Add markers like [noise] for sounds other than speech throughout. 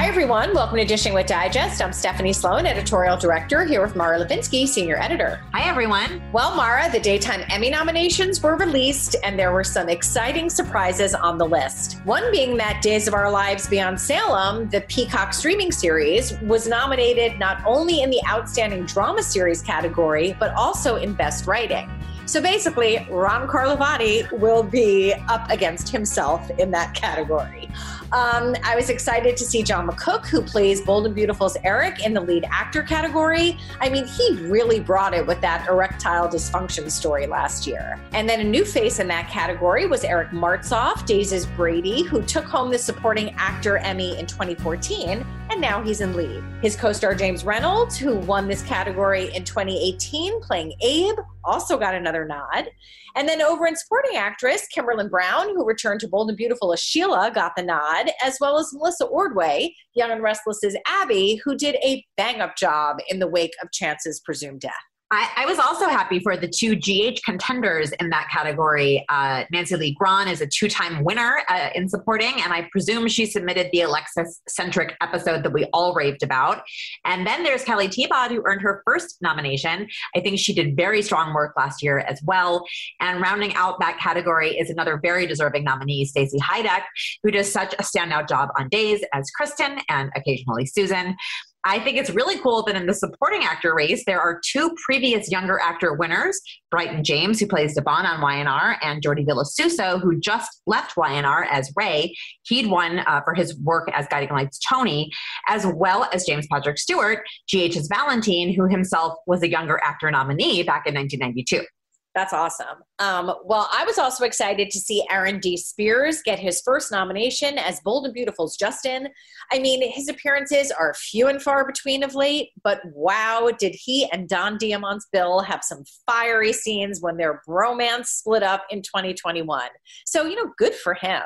Hi, everyone. Welcome to Dishing with Digest. I'm Stephanie Sloane, editorial director, here with Mara Levinsky, senior editor. Hi, everyone. Well, Mara, the daytime Emmy nominations were released, and there were some exciting surprises on the list. One being that Days of Our Lives Beyond Salem, the Peacock streaming series, was nominated not only in the Outstanding Drama Series category, but also in Best Writing. So basically, Ron Carlivati will be up against himself in that category. Um, I was excited to see John McCook, who plays Bold and Beautiful's Eric, in the lead actor category. I mean, he really brought it with that erectile dysfunction story last year. And then a new face in that category was Eric Martsolf, Days' Brady, who took home the supporting actor Emmy in 2014, and now he's in lead. His co star James Reynolds, who won this category in 2018, playing Abe, also got another nod. And then over in supporting actress, Kimberlin Brown, who returned to Bold and Beautiful as Sheila, got the nod, as well as Melissa Ordway, Young and Restless's Abby, who did a bang up job in the wake of Chance's presumed death. I, I, was also happy for the two GH contenders in that category. Uh, Nancy Lee Grahn is a two time winner uh, in supporting, and I presume she submitted the Alexis centric episode that we all raved about. And then there's Kelly Thiebaud, who earned her first nomination. I think she did very strong work last year as well. And rounding out that category is another very deserving nominee, Stacey Haiduk, who does such a standout job on days as Kristen and occasionally Susan. I think it's really cool that in the supporting actor race, there are two previous younger actor winners Bryton James, who plays Devon on YNR, and Jordi Vilasuso, who just left YNR as Ray. He'd won uh, for his work as Guiding Lights Tony, as well as James Patrick Stewart, GH's Valentine, who himself was a younger actor nominee back in 1992. That's awesome. Um, well, I was also excited to see Aaron D. Spears get his first nomination as Bold and Beautiful's Justin. I mean, his appearances are few and far between of late, but wow, did he and Don Diamont's Bill have some fiery scenes when their bromance split up in 2021. So, you know, good for him.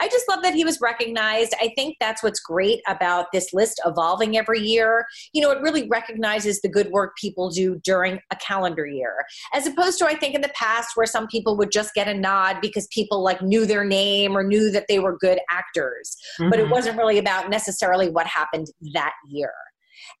I just love that he was recognized. I think that's what's great about this list evolving every year. You know, it really recognizes the good work people do during a calendar year, as opposed to, I think in the past where some people would just get a nod because people like knew their name or knew that they were good actors, mm-hmm. but it mm-hmm. wasn't really about necessarily what happened that year.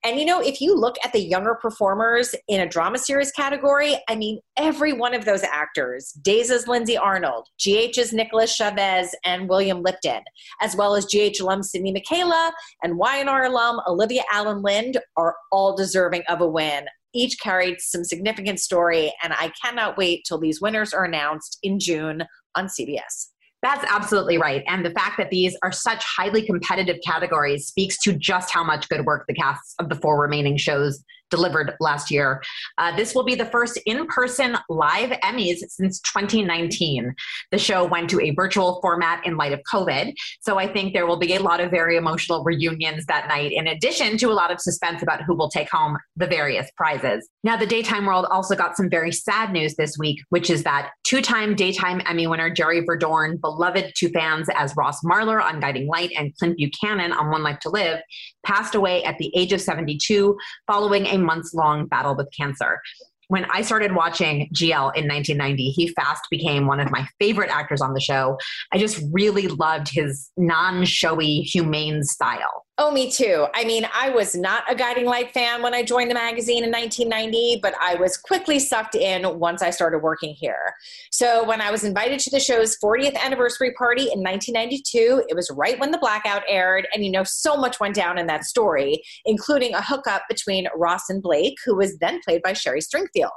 And you know, if you look at the younger performers in a drama series category, I mean, every one of those actors, Days' Lindsay Arnold, GH's Nicholas Chavez and William Lipton, as well as GH alum Sydney Mikayla and YNR alum Olivia Allen Lind, are all deserving of a win each carried some significant story, and I cannot wait till these winners are announced in June on CBS. That's absolutely right. And the fact that these are such highly competitive categories speaks to just how much good work the casts of the four remaining shows delivered last year. Uh, this will be the first in person live Emmys since 2019. The show went to a virtual format in light of COVID. So I think there will be a lot of very emotional reunions that night, in addition to a lot of suspense about who will take home the various prizes. Now, the daytime world also got some very sad news this week, which is that two time daytime Emmy winner Jerry Verdorn, beloved to fans as Ross Marler on Guiding Light and Clint Buchanan on One Life to Live, passed away at the age of 72 following a months long battle with cancer. When I started watching GL in 1990, he fast became one of my favorite actors on the show. I just really loved his non showy, humane style. Oh, me too. I mean, I was not a Guiding Light fan when I joined the magazine in 1990, but I was quickly sucked in once I started working here. So, when I was invited to the show's 40th anniversary party in 1992, it was right when the blackout aired, and you know, so much went down in that story, including a hookup between Ross and Blake, who was then played by Sherry Stringfield.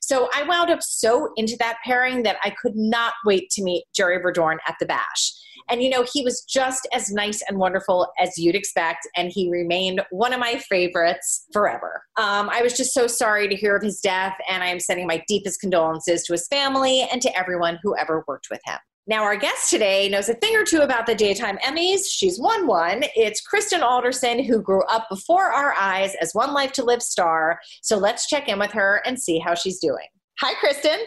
So, I wound up so into that pairing that I could not wait to meet Jerry Verdorn at the bash. And, you know, he was just as nice and wonderful as you'd expect. And he remained one of my favorites forever. Um, I was just so sorry to hear of his death. And I am sending my deepest condolences to his family and to everyone who ever worked with him. Now, our guest today knows a thing or two about the Daytime Emmys. She's won one. It's Kristen Alderson, who grew up before our eyes as One Life to Live star. So let's check in with her and see how she's doing. Hi, Kristen.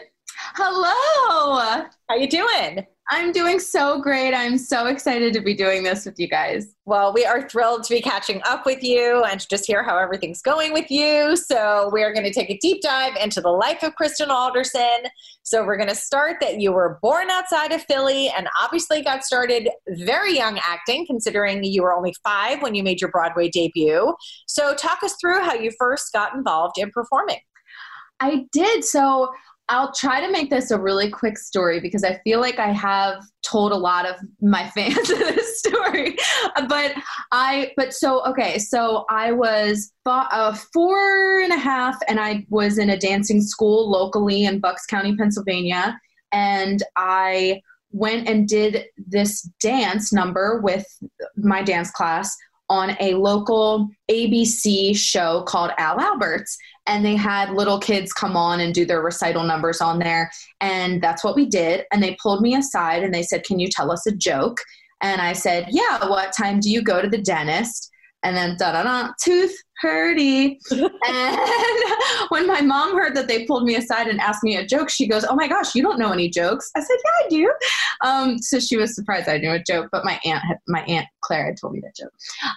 Hello. How you doing? I'm doing so great. I'm so excited to be doing this with you guys. Well, we are thrilled to be catching up with you and to just hear how everything's going with you. So, we're going to take a deep dive into the life of Kristen Alderson. So, we're going to start that you were born outside of Philly and obviously got started very young acting, considering you were only five when you made your Broadway debut. So, talk us through how you first got involved in performing. I did. So, I'll try to make this a really quick story because I feel like I have told a lot of my [laughs] fans this story. But I, but so, okay, so I was uh, four and a half and I was in a dancing school locally in Bucks County, Pennsylvania. And I went and did this dance number with my dance class on a local ABC show called Al Alberts. And they had little kids come on and do their recital numbers on there. And that's what we did. And they pulled me aside and they said, Can you tell us a joke? And I said, Yeah, what time do you go to the dentist? And then da da da, tooth Purdy. [laughs] and [laughs] when my mom heard that they pulled me aside and asked me a joke, she goes, "Oh my gosh, you don't know any jokes?" I said, "Yeah, I do." Um, so she was surprised I knew a joke, but my aunt had, my aunt Claire had told me that joke.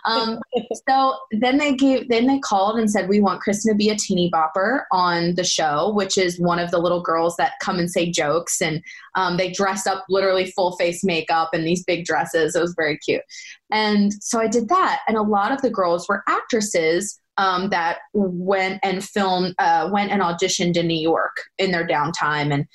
Um, [laughs] so then they gave, then they called and said, "We want Kristen to be a teeny bopper on the show," which is one of the little girls that come and say jokes, and um, they dressed up literally full face makeup and these big dresses. It was very cute. And so I did that, and a lot of the girls were actresses um, that went and filmed, uh, went and auditioned in New York in their downtime, and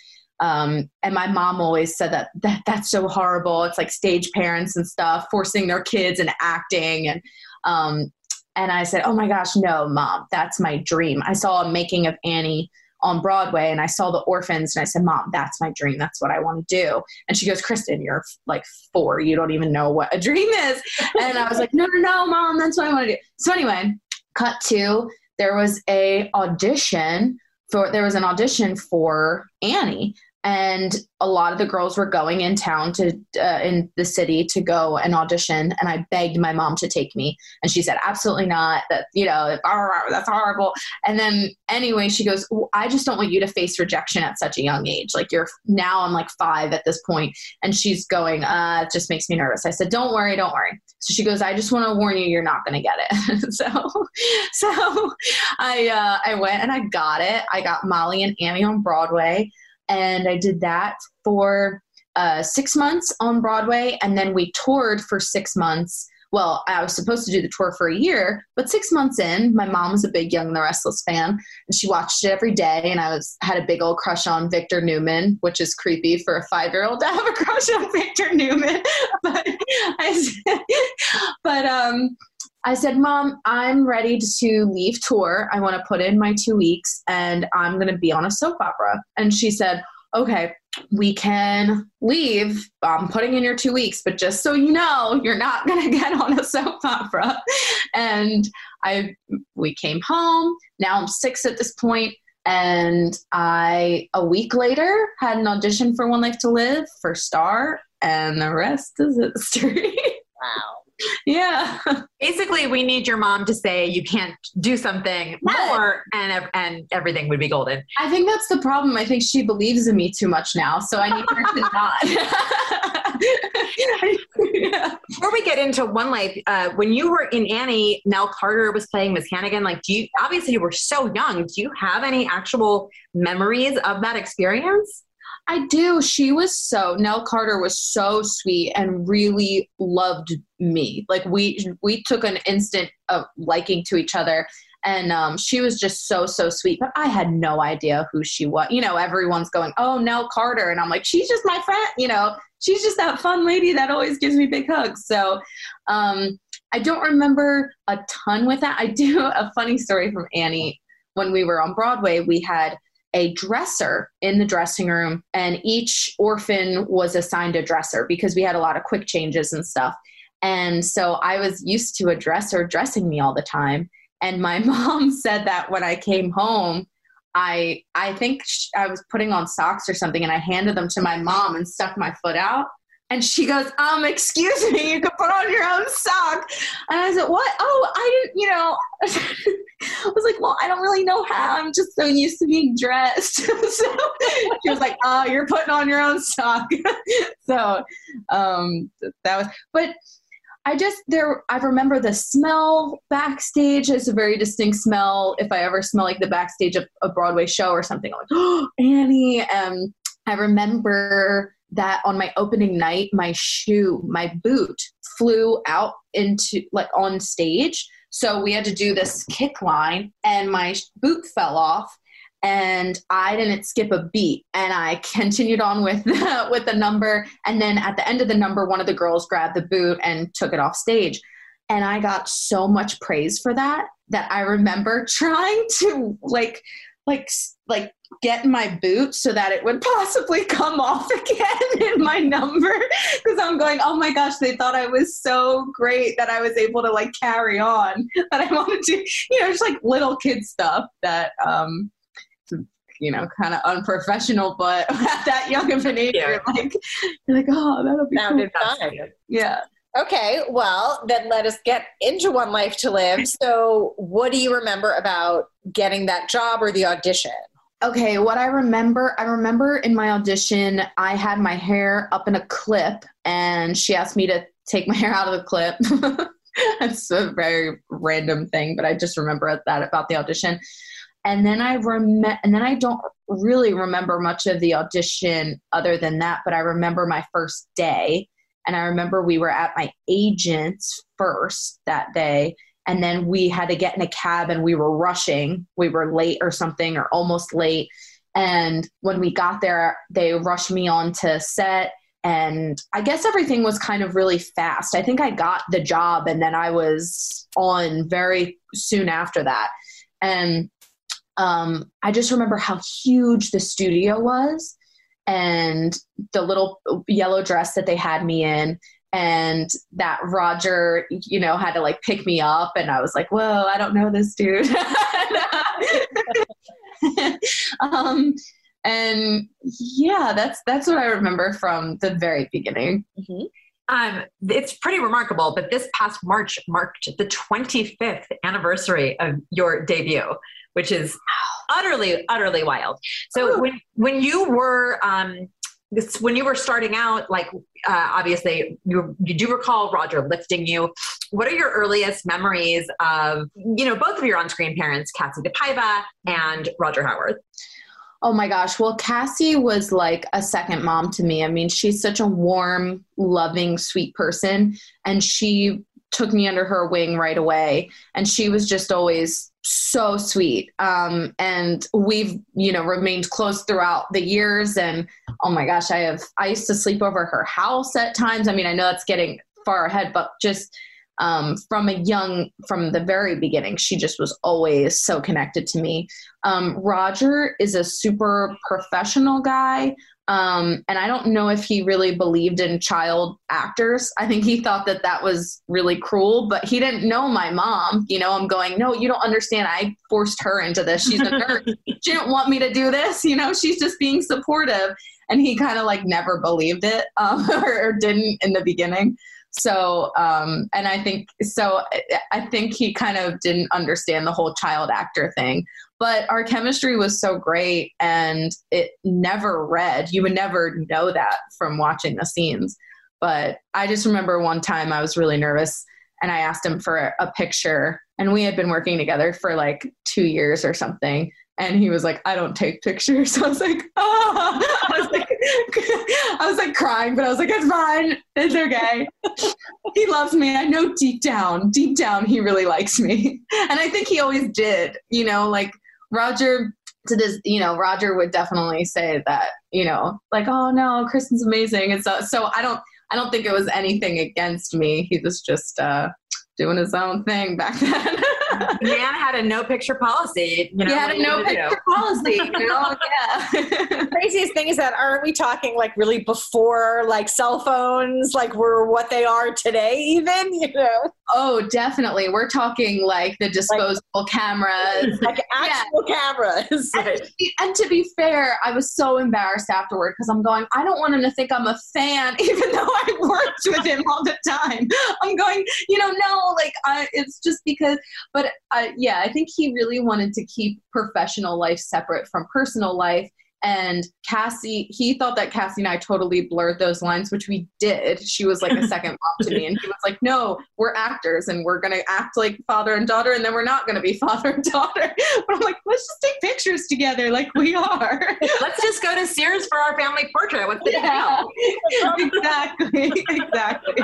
um, and my mom always said that, that that's so horrible. It's like stage parents and stuff forcing their kids and acting, and um, and I said, oh my gosh, no, mom, that's my dream. I saw a making of Annie on Broadway and I saw the orphans and I said, Mom, that's my dream. That's what I want to do. And she goes, Kristen, you're like four. You don't even know what a dream is. And I was like, No, no, no, mom, that's what I want to do. So anyway, cut to there was a audition for there was an audition for Annie. And a lot of the girls were going in town to uh, in the city to go and audition. And i begged my mom to take me. And she said absolutely not. That you know that's horrible. And then anyway she goes i just don't want you to face rejection at such a young age. Like you're now i'm like five at this point. And she's going uh it just makes me nervous. I said don't worry don't worry so she goes i just want to warn you you're not going to get it [laughs] so so i uh i went and i got it i got molly and annie on broadway and I did that for uh, six months on Broadway, and then we toured for six months. Well, I was supposed to do the tour for a year, but six months in, my mom was a big Young and the Restless fan, and she watched it every day. And I was had a big old crush on Victor Newman, which is creepy for a five year old to have a crush on [laughs] Victor Newman. [laughs] but I, [laughs] but um, I said, Mom, I'm ready to leave tour. I want to put in my two weeks and I'm going to be on a soap opera. And she said, Okay, we can leave. I'm putting in your two weeks, but just so you know, you're not [laughs] going to get on a soap opera. And I, we came home. Now I'm six at this point, And I, a week later, had an audition for One Life to Live for Starr, and the rest is history. [laughs] Wow [laughs] yeah. [laughs] Basically, we need your mom to say you can't do something more, and and everything would be golden. I think that's the problem. I think she believes in me too much now, so I need her to not. [laughs] Before we get into One Life, uh, when you were in Annie, Nell Carter was playing Miss Hannigan. Like, do you obviously you were so young? Do you have any actual memories of that experience? I do. She was so Nell Carter was so sweet and really loved me. Like we we took an instant of liking to each other and um, she was just so so sweet but i had no idea who she was you know everyone's going oh nell carter. And i'm like she's just my friend you know? She's just that fun lady that always gives me big hugs. So um, i don't remember a ton with that. I do [laughs] a funny story from annie. When we were on broadway we had a dresser in the dressing room and each orphan was assigned a dresser because we had a lot of quick changes and stuff. And so i was used to a dresser dressing me all the time. And my [laughs] mom said that when i came home i i think i was putting on socks or something and i handed them to my mom and stuck my foot out and she goes, um, excuse me, you can put on your own sock. And I said, what? Oh, I didn't, you know, [laughs] I was like, well, I don't really know how. I'm just so used to being dressed. [laughs] so she was like, oh, you're putting on your own sock. [laughs] so um, that was, but I just, there, I remember the smell backstage It's a very distinct smell. If I ever smell like the backstage of a Broadway show or something, I'm like, oh, [gasps] Annie. Um, I remember that on my opening night, my shoe, my boot flew out into like on stage. So we had to do this kick line and my boot fell off and I didn't skip a beat. And I [laughs] continued on with the, with the number. And then at the end of the number one of the girls grabbed the boot and took it off stage. And I got so much praise for that that I remember [laughs] trying to like like like get my boot so that it would [laughs] possibly come off again [laughs] in my number because I'm going, oh my gosh, they thought I was so great that I was able to like carry on [laughs] that I wanted to, you know, just like little kid stuff that, um, you know, kind of unprofessional, but at that young of an age, yeah. you're like, you're like, oh, that'll be Sounded cool. fun. Yeah. Okay, well, then let us get into One Life to Live. So, what do you remember about getting that job or the audition? Okay, what I remember, I remember in my audition, I had my hair up in a clip, and she asked me to take my [laughs] hair out of the clip. [laughs] That's a very random thing, but I just remember that about the audition. And then I remember, and then I don't really remember much of the audition other than that, but I remember my first day and I remember we were at my agent's first that day. And then we had to get in a cab and we were rushing. We were late or something or almost late. And when we got there, they rushed me on to set. And I guess everything was kind of really fast. I think I got the job and then I was on very soon after that. And um, I just remember how huge the studio was and the little yellow dress that they had me in and that Roger, you know, had to like pick me up and I was like, whoa, I don't know this dude. [laughs] um, and yeah, that's that's what I remember from the very beginning. Mm-hmm. Um, it's pretty remarkable, but this past March marked the 25th anniversary of your debut, which is utterly, utterly wild. So Ooh. when when you were um, this, when you were starting out, like uh, obviously you you do recall Roger lifting you. What are your earliest memories of you know both of your on screen parents, Kassie DePaiva and Roger Howard? Oh my gosh. Well, Kassie was like a second mom to me. I mean, she's such a warm, loving, sweet person. And she took me under her wing right away. And she was just always so sweet. Um, and we've, you know, remained close throughout the years. And oh my gosh, I have, I used to sleep over her house at times. I mean, I know that's getting far ahead, but just um, from a young, from the very beginning, she just was always so connected to me. Um, Roger is a super professional guy. Um, and I don't know if he really believed in child actors. I think he thought that that was really cruel, but he didn't know my mom. You know, I'm going, no, you don't understand. I forced her into this. She's a nurse. [laughs] she didn't want me to do this. You know, she's just being supportive. And he kind of like never believed it um, [laughs] or, or didn't in the beginning. So, um, and I think so. I think he kind of didn't understand the whole child actor thing. But our chemistry was so great, and it never read. You would never know that from watching the scenes. But I just remember one time I was really nervous, and I asked him for a picture, and we had been working together for like two years or something and he was like, I don't take pictures. So [laughs] I was like, oh, [laughs] I was like, [laughs] I was like crying, but I was like, it's fine. It's okay. he loves me. I know deep down, deep down, he really likes me. And I think he always did, you know, like Roger to this, you know, Roger would definitely say that, you know, like, oh no, Kristen's amazing. And so, so I don't, I don't think it was anything against me. He was just, uh, doing his own thing back then. Man had a no picture policy. You know, he had a no picture do? policy. You know? [laughs] yeah. Craziest thing is that aren't we talking like really before like cell phones like were what they are today even, you know? Oh, definitely. We're talking like the disposable like, cameras. Like actual yeah. cameras. And to, be, and to, be, fair, I was so embarrassed afterward because I'm going, I don't want him to think I'm a fan, [laughs] even though I worked with him all the time. I'm going, you know, no, like I, it's just because, but yeah, I think he really wanted to keep professional life separate from personal life and Kassie, he thought that Kassie and I totally blurred those lines, which we did. She was like a [laughs] second mom to me. And he was like, no, we're actors and we're going to act like father and daughter. And then we're not going to be [laughs] father and daughter. But I'm like, let's just take pictures together like we are. [laughs] Let's just go to Sears for our family portrait. What's the yeah, exactly. Exactly.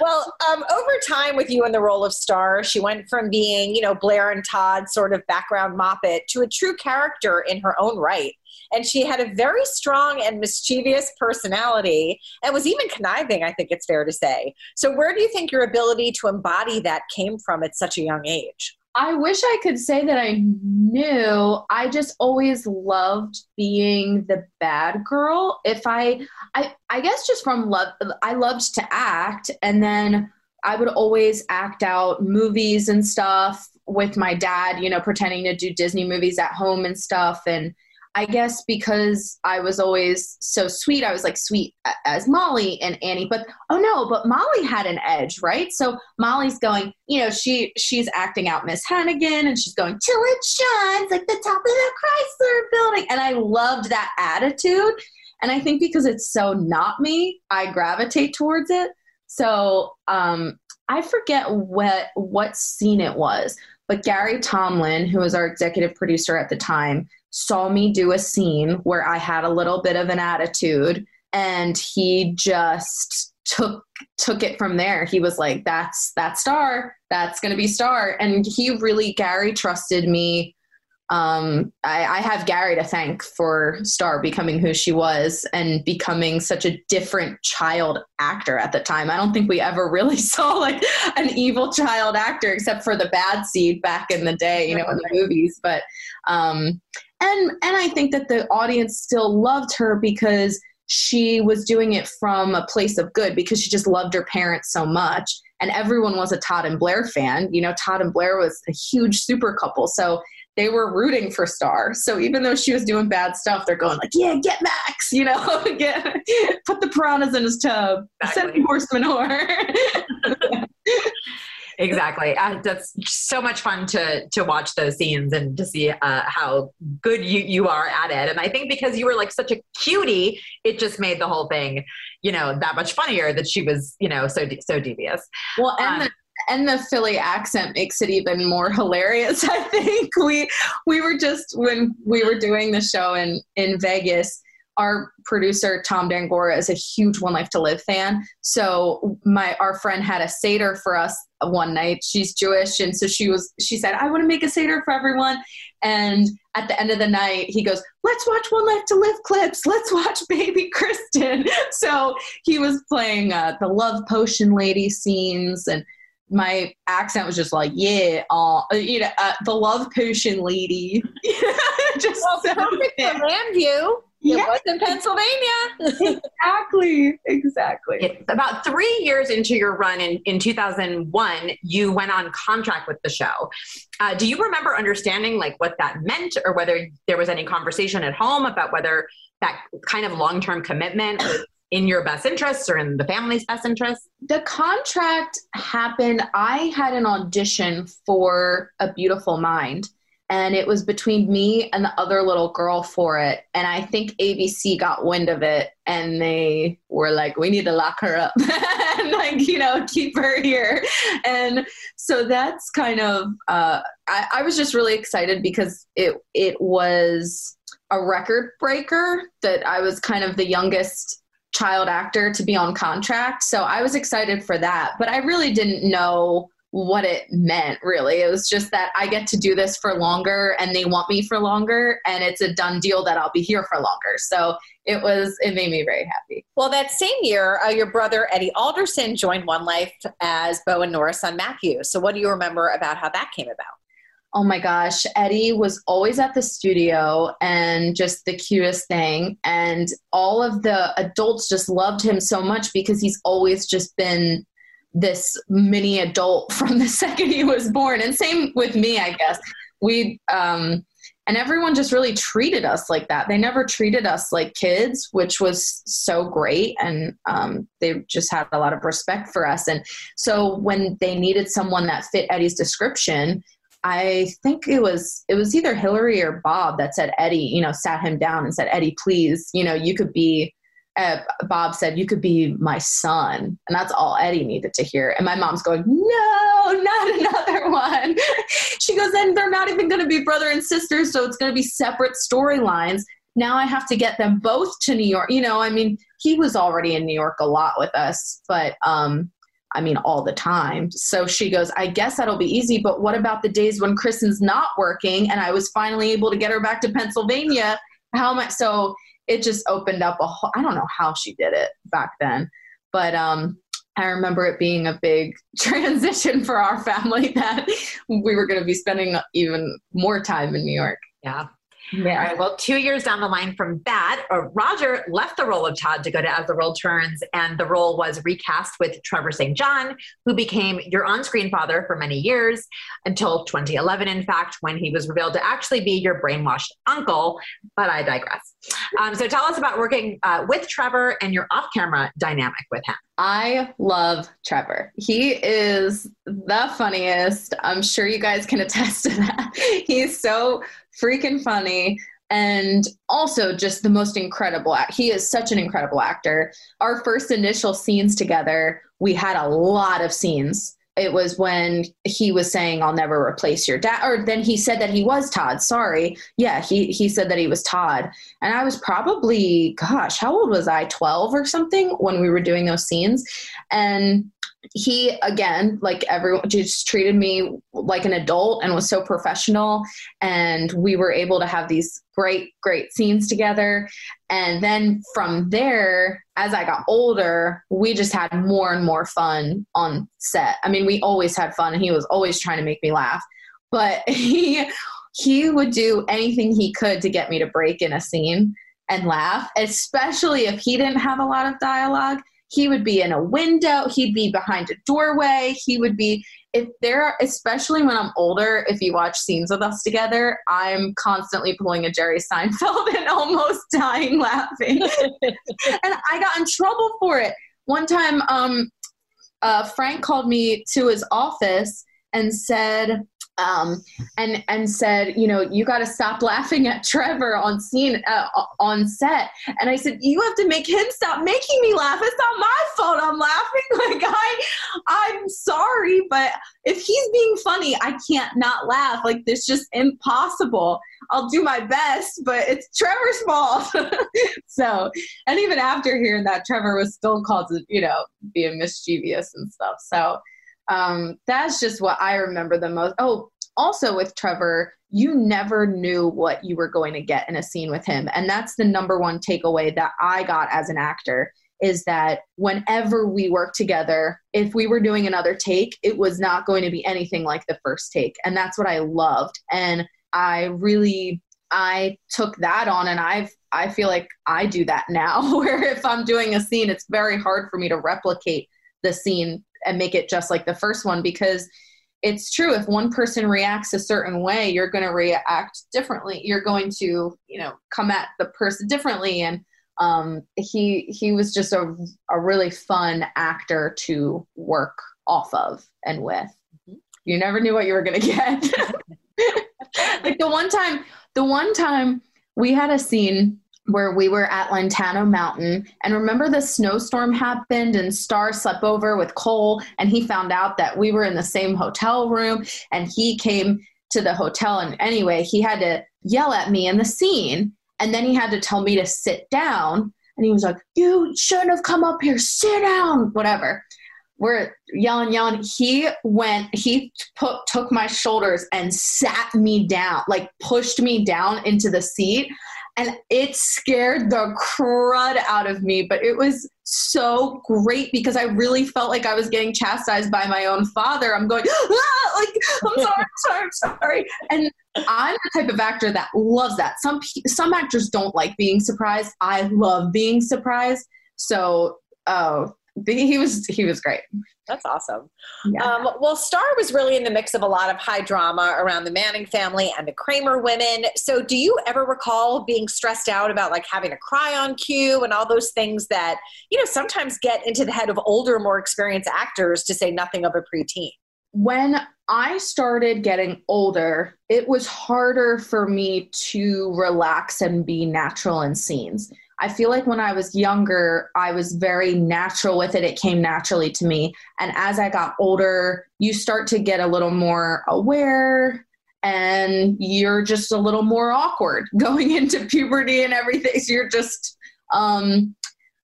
well, um, over time with you in the role of Starr, she went from being, you know, Blair and Todd sort of background moppet to a true character in her own right. And she had a very strong and mischievous personality and was even conniving, I think it's fair to say. So, where do you think your ability to embody that came from at such a young age? I wish I could say that I knew. I just always loved being the bad girl. If I I I guess just from love I loved to act and then I would always act out movies and stuff with my dad, you know, pretending to do Disney movies at home and stuff. And I guess because I was always so sweet, I was like sweet as Molly and Annie. But oh no, but Molly had an edge, right? So Molly's going, you know, she she's acting out Miss Hannigan, and she's going till it shines like the top of the Chrysler Building, and I loved that attitude. And I think because it's so not me, I gravitate towards it. So um, I forget what what scene it was, but Gary Tomlin, who was our executive producer at the time, saw me do a scene where I had a little bit of an attitude and he just took took it from there. He was like, That's that Starr, that's gonna be Starr. And he really Gary trusted me um, I, I, have Gary to thank for Starr becoming who she was and becoming such a different child actor at the time. I don't think we ever really [laughs] saw like an evil child actor except for the bad seed back in the day, you know, in the movies. But um, and and I think that the audience still loved her because she was doing it from a place of good because she just loved her parents so much and everyone was a Todd and Blair fan. You know, Todd and Blair was a huge super couple. So they were rooting for Starr. So even though she was doing bad stuff, they're going like, "Yeah, get Max," [laughs] you know, [laughs] get put the piranhas in his tub, exactly. send horse manure. [laughs] exactly. Uh, that's so much fun to to watch those scenes and to see uh, how good you you are at it. And I think because you were like such a cutie, it just made the whole thing, you know, that much funnier that she was, you know, so so devious. Well, and um, the and the Philly accent makes it even more hilarious. [laughs] I think we we were just when we were doing the show in in Vegas. Our producer Tom D'Angora is a huge One Life to Live fan. So my our friend had a seder for us one night. She's Jewish, and so she was. She said, "I want to make a seder for everyone." And at the end of the night, he goes, Let's watch One Life to Live clips. Let's watch Baby Kristen. [laughs] So he was playing uh, the Love Potion Lady scenes and my accent was just like, yeah, uh, you know, uh, the love potion lady. [laughs] just well, so perfect for Llanview. It yeah. was in Pennsylvania. exactly. Exactly. It, about three years into your run in, in 2001, you went on contract with the show. Uh, do you remember understanding like what that meant or whether there was any conversation at home about whether that kind of long-term commitment was in your best interests or in the family's best interests? The contract happened. I had an audition for A Beautiful Mind, and it was between me and the other little girl for it. And I think ABC got wind of it and they were like, we need to lock her up [laughs] and like, you know, keep her here. And so that's kind of, uh, I, I was just really excited because it, it was a record breaker that I was kind of the youngest child actor to be on contract. So I was excited for that, but I really didn't know what it meant really. It was just that I get to do this for longer and they want me for longer and it's a done deal that I'll be here for longer. So it was it made me very happy. Well, that same year, uh, your brother Eddie Alderson joined One Life as Bo and Nora's son Matthew. So what do you remember about how that came about? Oh my gosh, Eddie was always at the studio and just the cutest thing. And all of the adults just loved him so much because he's always just been this mini adult [laughs] from the second he was born. And same with me, I guess. We, um, and everyone just really treated us like that. They never treated us like kids, which was so great. And um, they just had a lot of respect for us. And so when they needed someone that fit Eddie's description, I think it was it was either Hillary or Bob that said Eddie, you know, sat him down and said, Eddie, please, you know, you could be uh, Bob said, You could be my son. And that's all Eddie needed to hear. And my mom's going, No, not [laughs] another one. [laughs] she goes, And they're not even going to be brother and sister. So it's going to be separate storylines. Now I have to get them both to New York. You know, I mean, he was already in New York a lot with us, but um, I mean, all the time. So she goes, I guess that'll be easy, but what about the days when Kristen's not working and I was finally able to get her back to Pennsylvania? How I? So it just opened up a whole, I don't know how she did it back then, but um, I remember it being a big [laughs] transition for our family [laughs] that we were going to be spending even more time in New York. Yeah. Yeah. All right. Well, two years down the line from that, uh, Roger left the role of Todd to go to As the World Turns, and the role was recast with Trevor St. John, who became your on screen father for many years until 2011, in fact, when he was revealed to actually be your brainwashed uncle. But I digress. Um, so tell us about working uh, with Trevor and your off camera dynamic with him. I love Trevor. He is the funniest. I'm sure you guys can attest to that. [laughs] He's so freaking funny and also just the most incredible act. He is such an incredible actor. Our first initial scenes together, we had a lot of scenes. It was when he was saying, "I'll never replace your dad," or then he said that he was Todd. Sorry, yeah, he he said that he was Todd, and I was probably, gosh, how old was I? Twelve or something when we were doing those scenes, and he again like everyone just treated me like an adult and was so professional. And we were able to have these great great scenes together. And then from there as i got older we just had more and more fun on set. I mean we always had fun and he was always trying to make me laugh. But [laughs] he he would do anything he could to get me to break in a scene and laugh especially if he didn't have a lot of dialogue he would be in a window he'd be behind a doorway he would be if there are especially when i'm older if you watch scenes with us together i'm constantly pulling a jerry seinfeld [laughs] and almost dying laughing. [laughs] And i got in trouble for it. One time um, uh, frank called me to his office and said um, and and said, you know, you got to stop laughing at Trevor on scene uh, on set. And I said, you have to make him stop making me laugh. It's not my fault. I'm laughing. [laughs] Like I, I'm sorry, but if he's being funny, I can't not laugh. Like this just impossible. I'll do my best, but it's Trevor's fault. [laughs] so, and even after hearing that, Trevor was still called to, you know, being mischievous and stuff. So um, that's just what I remember the most. Oh, also with Trevor, you never knew what you were going to get in a scene with him. And that's the number one takeaway that I got as an actor is that whenever we work together, if we were doing another take, it was not going to be anything like the first take. And that's what I loved. And I really I took that on and I've I feel like I do that [laughs] now where if I'm doing a scene it's very hard for me to replicate the scene and make it just like the first one because it's true if one person reacts a certain way you're going to react differently. You're going to you know come at the person differently and um, he he was just a, a really fun actor to work off of and with. Mm-hmm. you never knew what you were going to get. [laughs] [laughs] Like the one time, the one time we had a scene where we were at Llantano Mountain. And remember the snowstorm happened and Starr slept over with Cole and he found out that we were in the same hotel room and he came to the hotel and anyway, he had to yell at me in the scene and then he had to tell me to sit down and he was like, "You shouldn't have come up here. Sit down." Whatever. We're yelling, yelling. He went. He put, took my shoulders and sat me down, like pushed me down into the seat and it scared the crud out of me but it was so great because i really felt like i was getting chastised by my own father. I'm going ah, like i'm sorry i'm sorry i'm sorry. And i'm the type of actor that loves that. Some some actors don't like being surprised. I love being surprised. So oh he was he was great that's awesome. Yeah. Um, well, Starr was really in the mix of a lot of high drama around the Manning family and the Cramer women. So, do you ever recall being stressed out about like having to cry on cue and all those things that you know sometimes get into the head of older, more experienced actors, to say nothing of a preteen? When I started getting older, it was harder for me to relax and be natural in scenes I feel like when I was younger, I was very natural with it. It came naturally to me. And as I got older, you start to get a little more aware and you're just a little more awkward [laughs] going into puberty and everything. So you're just, um,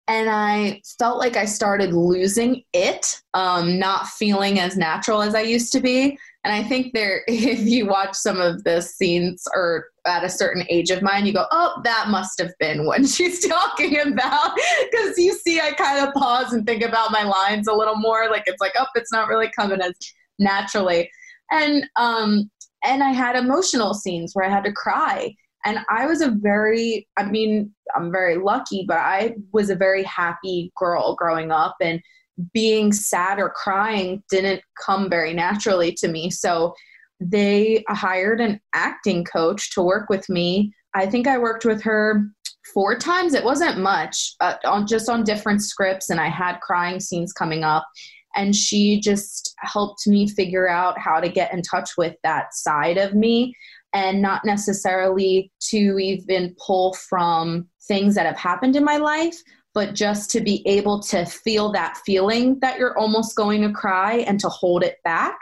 and I felt like I started losing it, um, not feeling as natural as I used to be. And I think there, [laughs] if you watch some of the scenes or at a certain age of mine, you go, oh, that must have been what [laughs] she's talking about. Because you see, I kind of pause and think about my lines a little more. Like it's like, oh, it's not really coming as naturally. And um, and I had emotional scenes where I had to cry. And I was a very, I mean, I'm very lucky, but I was a very happy girl growing up. And being sad or crying didn't come very naturally to me. So they hired an acting coach to work with me. I think I worked with her four times. It wasn't much, uh, on just on different scripts, and I had crying scenes coming up. And she just helped me figure out how to get in touch with that side of me and not necessarily to even pull from things that have happened in my life, but just to be able to feel that feeling that you're almost going to cry and to hold it back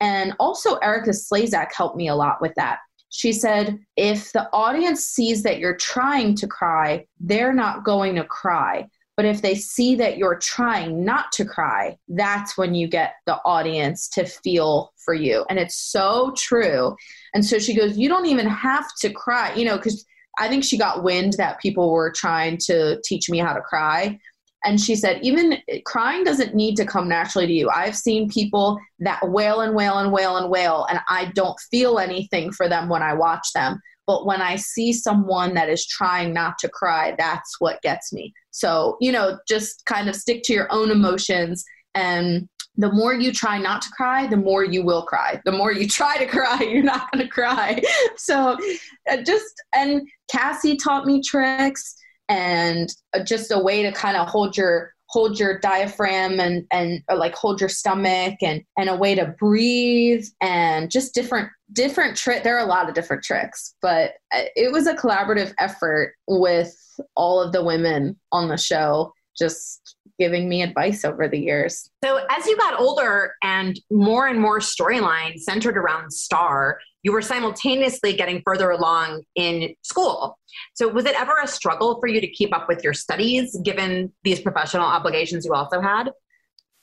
and also, Erika Slezak helped me a lot with that. She said, if the audience sees that you're trying to cry, they're not going to cry. But if they see that you're trying not to cry, that's when you get the audience to feel for you. And it's so true. And so she goes, You don't even have to cry, you know, because I think she got wind that people were trying to teach me how to cry. And she said, even eh, crying doesn't need to come naturally to you. I've seen people that wail and wail and wail and wail, and I don't feel anything for them when I watch them. But when I see someone that is trying not to cry, that's what gets me. So, you know, just kind of stick to your own emotions. And the more you try not to cry, the more you will cry. The more you [laughs] try to cry, you're not going to cry. [laughs] So, uh, just, and Kassie taught me tricks and uh, just a way to kind of hold your hold your diaphragm and and like hold your stomach and and a way to breathe and just different different trick there are a lot of different tricks but uh, it was a collaborative effort with all of the women on the show just giving me advice over the years so as you got older and more and more storyline centered around Starr you were simultaneously getting further along in school. So, was it ever a struggle for you to keep up with your studies given these professional obligations you also had?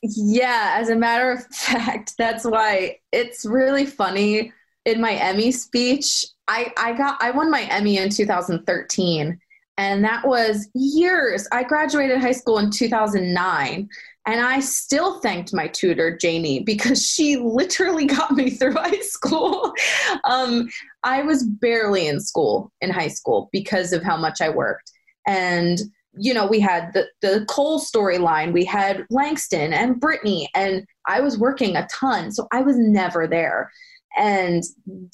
Yeah, as a matter of [laughs] fact, that's why it's really funny. In my Emmy speech, I, I got I won my Emmy in 2013, and that was years. I graduated high school in 2009. And I still thanked my tutor, Janie, because she literally [laughs] got me through high school. [laughs] um, I was barely in school in high school because of how much I worked. And, you know, we had the, the Cole storyline, we had Langston and Britney, and I was working a ton. So I was never there. And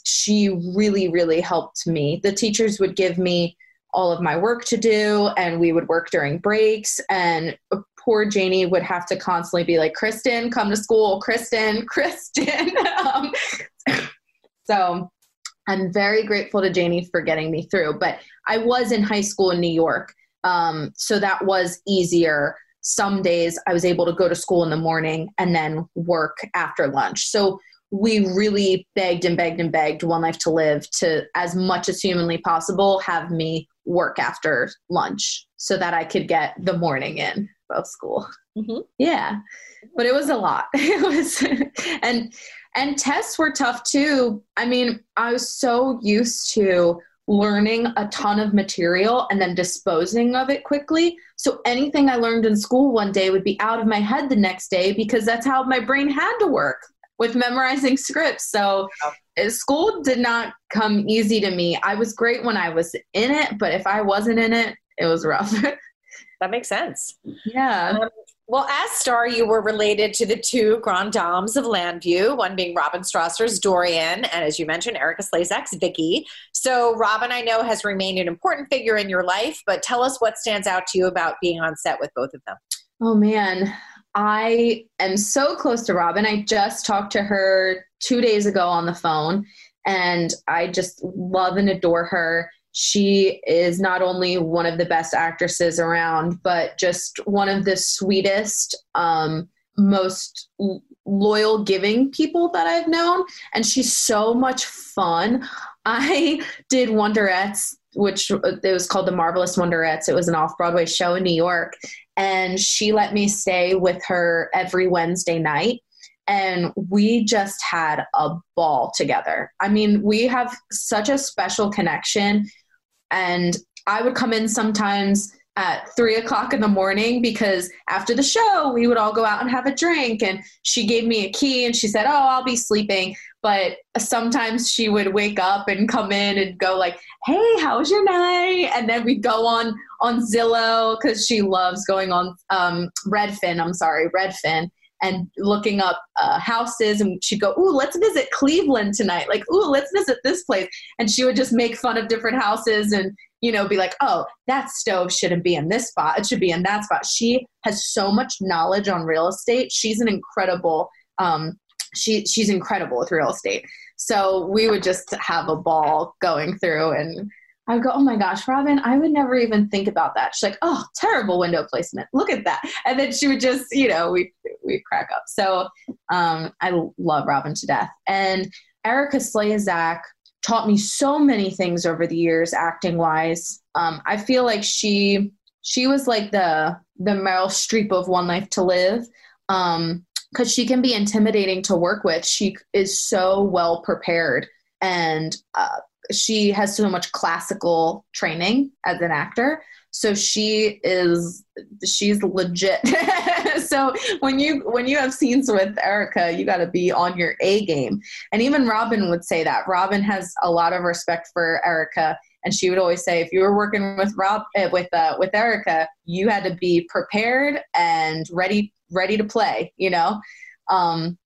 she really, really helped me. The teachers would give me all of my work to do and we would work during breaks and poor Janie would have to constantly be like, Kristen, come to school, Kristen, [laughs] Kristen. um, so I'm very grateful to Janie for getting me through. But I was in high school in New York, um, so that was easier. Some days I was able to go to school in the morning and then work after lunch. So we really begged and begged and begged One Life to Live to, as much as humanly possible, have me work after lunch so that I could get the morning in of school. Mm-hmm. Yeah, but it was a lot. [laughs] It was, and and tests were tough too. I mean, I was so used to learning a ton of material and then disposing of it quickly. So anything I learned in school one day would be out of my head the next day because that's how my brain had to work with memorizing scripts. So uh, school did not come easy to me. I was great when I was in it, but if I wasn't in it, it was rough. [laughs] that makes sense. Yeah. Um, well, as Starr, you were related to the two grand dames of Llanview, one being Robin Strasser's Dorian, and as you mentioned, Erika Slezak's Viki. So, Robin, I know, has remained an important figure in your life, but tell us what stands out to you about being on set with both of them. Oh, man. I am so close to Robin. I just talked to her two days ago on the phone, and I just love and adore her she is not only one of the best actresses around, but just one of the sweetest, um, most loyal, giving people that I've known. And she's so much fun. [laughs] I did Wonderettes, which it was called The Marvelous Wonderettes. It was an off Broadway show in New York. And she let me stay with her every Wednesday night and we just had a ball together. I mean, we have such a special connection. And I would come in sometimes at three o'clock in the morning because after the show we would all go out and have a drink and she gave me a key and she said oh i'll be sleeping but sometimes she would wake up and come in and go like hey how was your night? And then we'd go on on zillow because she loves going on um, redfin i'm sorry redfin and looking up uh, houses. And she'd go ooh let's visit cleveland tonight. Like ooh let's visit this place. And she would just make fun of different houses and you know be like oh that stove shouldn't be in this spot. It should be in that spot. She has so much knowledge on real estate. She's an incredible um, she she's incredible with real estate so we would just have a ball going through and I would go, oh my gosh, Robin, I would never even think about that. She's like, oh, terrible window placement. Look at that. And then she would just, you know, we we crack up. So um, I love Robin to death. And Erika Slezak taught me so many things over the years, acting wise. Um, I feel like she she was like the the Meryl Streep of One Life to Live. Um, because she can be intimidating to work with. She is so well prepared and uh, she has so much classical training as an actor. So she is she's legit. [laughs] So when you when you have scenes with Erika, you got to be on your a game. And even robin would say that. Robin has a lot of respect for Erika. And she would always say if you were working with rob uh, with uh, with erika you had to be prepared and ready ready to play you know? Um,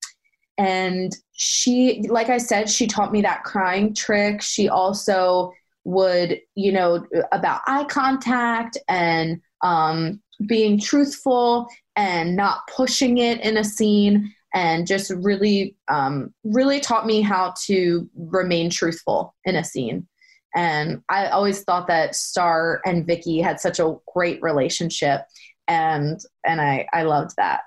and she like i said she taught me that crying trick. She also would you know about eye contact and um, being truthful and not pushing it in a scene and just really um, really taught me how to remain truthful in a scene. And i always thought that Starr and Viki had such a great relationship and and i i loved that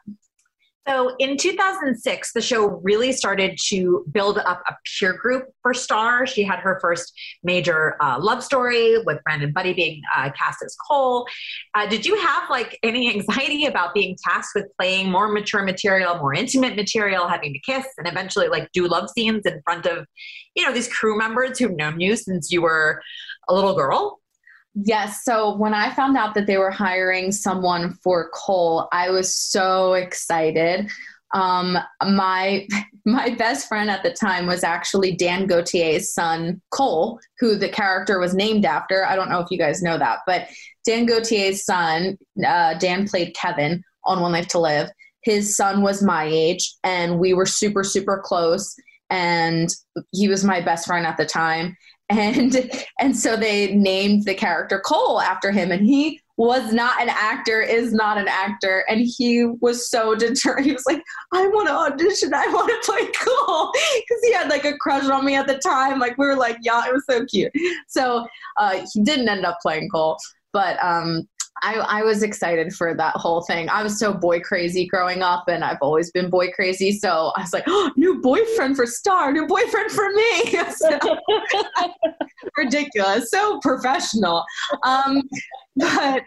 so in 2006, the show really started to build up a peer group for Starr. She had her first major uh, love story with Brandon Buddy being uh, cast as Cole. Uh, did you have like any [laughs] anxiety about being tasked with playing more mature material, more intimate material, having to kiss, and eventually like do love scenes in front of, you know, these crew members who've known you since you were a little girl? Yes. So when I found out that they were hiring someone for Cole, I was so excited. Um, my [laughs] my best friend at the time was actually Dan Gauthier's son, Cole, who the character was named after. I don't know if you guys know that, but Dan Gauthier's son, uh, Dan played Kevin on One Life to Live. His son was my age, and we were super super close. And he was my best friend at the time and and so they named the character Cole after him and he was not an actor, is not an actor. And he was so determined. He was like, I want to audition. I want to play Cole. [laughs] Because he had like a crush on me at the time. Like, we were like, yeah, it was so cute. So uh, he didn't end up playing Cole. But um, I, I was excited for that whole thing. I was so boy crazy growing up, and I've always been boy crazy. So I was like, oh, new boyfriend for Starr, new boyfriend for me. [laughs] so, [laughs] ridiculous, so professional. Um, but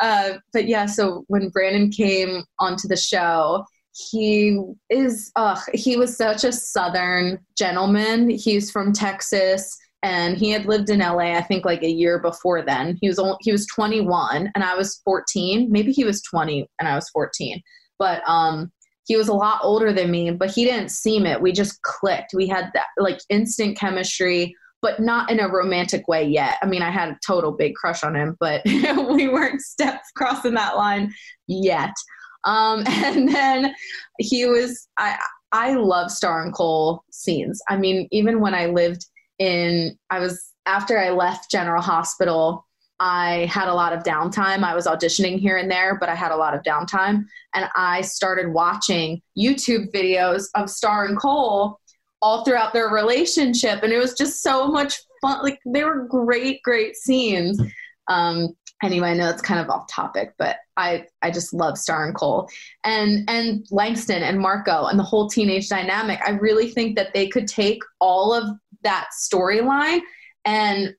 uh, but yeah, so when Brandon came onto the show, he is uh, he was such a southern gentleman. He's from Texas and he had lived in LA I think like a year before then. He was only, he was 21 and I was 14. Maybe he was 20 and I was 14. But um he was a lot older than me, but he didn't seem it. We just clicked. We had that like instant chemistry, but not in a romantic way yet. I mean, I had a total big crush on him, but [laughs] we weren't steps crossing that line yet. Um, [laughs] and then he was I I love Starr and Cole scenes. I mean, even when I lived in I was after I left General Hospital, I had a lot of downtime. I was auditioning here and there, but I had a lot of downtime. And I started watching YouTube videos of Starr and Cole all throughout their relationship. And it was just so much fun. Like they were great, great scenes. Um, anyway, I know it's kind of off topic, but I, I just love Starr and Cole and, and Langston and Markko and the whole teenage dynamic. I really think that they could take all of that storyline and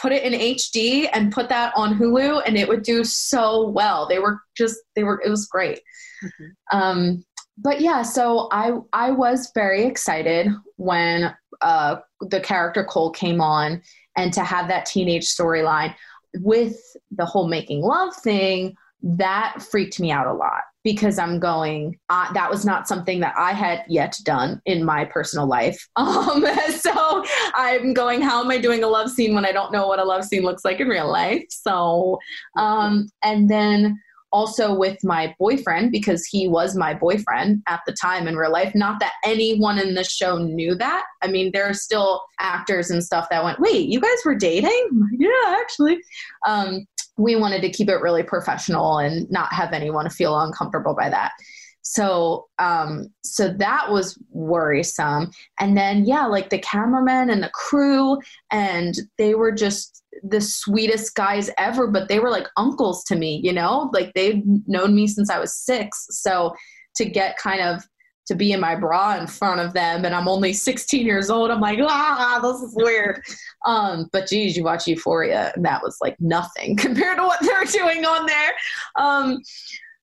put it in HD and put that on Hulu, and it would do so well. They were just they were it was great. Mm-hmm. Um, but yeah, so I I was very excited when uh, the character Cole came on, and to have that teenage storyline with the whole making love thing that freaked me out a lot because I'm going, uh, that was not something that I had yet done in my personal life. [laughs] Um, [laughs] so I'm going, how am I doing a love scene when I don't know what a love scene looks like in real life? So, um, and then also with my boyfriend, because he was my boyfriend at the time in real life. Not that anyone in the show knew that. I mean, there are still actors and stuff that went, wait, you guys were dating? [laughs] Yeah, actually. Um, we wanted to keep it really professional and not have anyone feel uncomfortable by that. So um so that was worrisome. And then yeah like the cameraman and the crew and they were just the sweetest guys ever but they were like uncles to me you know? Like they've known me since i was six. So to get kind of to be in my bra in front of them and I'm only 16 years old. I'm like, ah, this is weird. Um, but geez, you watch Euphoria and that was like nothing [laughs] compared to what they're doing on there. Um,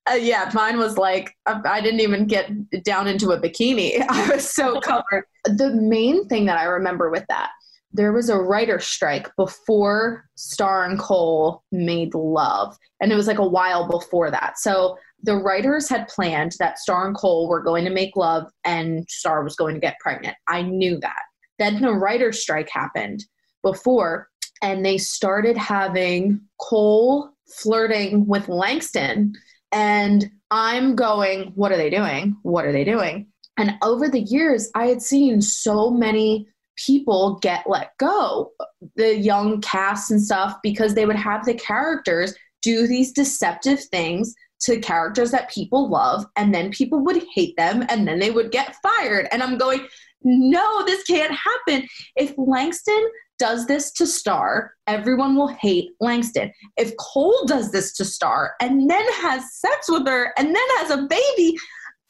uh, yeah, mine was like, I, I didn't even get down into a bikini. [laughs] I was so [laughs] covered. the main thing that I remember with that, there was a writer strike before Starr and Cole made love. And it was like a while before that. So the writers had planned that Starr and Cole were going to make love and Starr was going to get pregnant. I knew that. Then the writer's strike happened before, and they started having Cole flirting with Langston. And I'm going, what are they doing? What are they doing? And over the years, I had seen so many people get let go, the young cast and stuff, because they would have the characters do these deceptive things to characters that people love and then people would hate them and then they would get fired. And i'm going no this can't happen. If langston does this to Starr everyone will hate langston. If cole does this to Starr and then has sex with her and then has a baby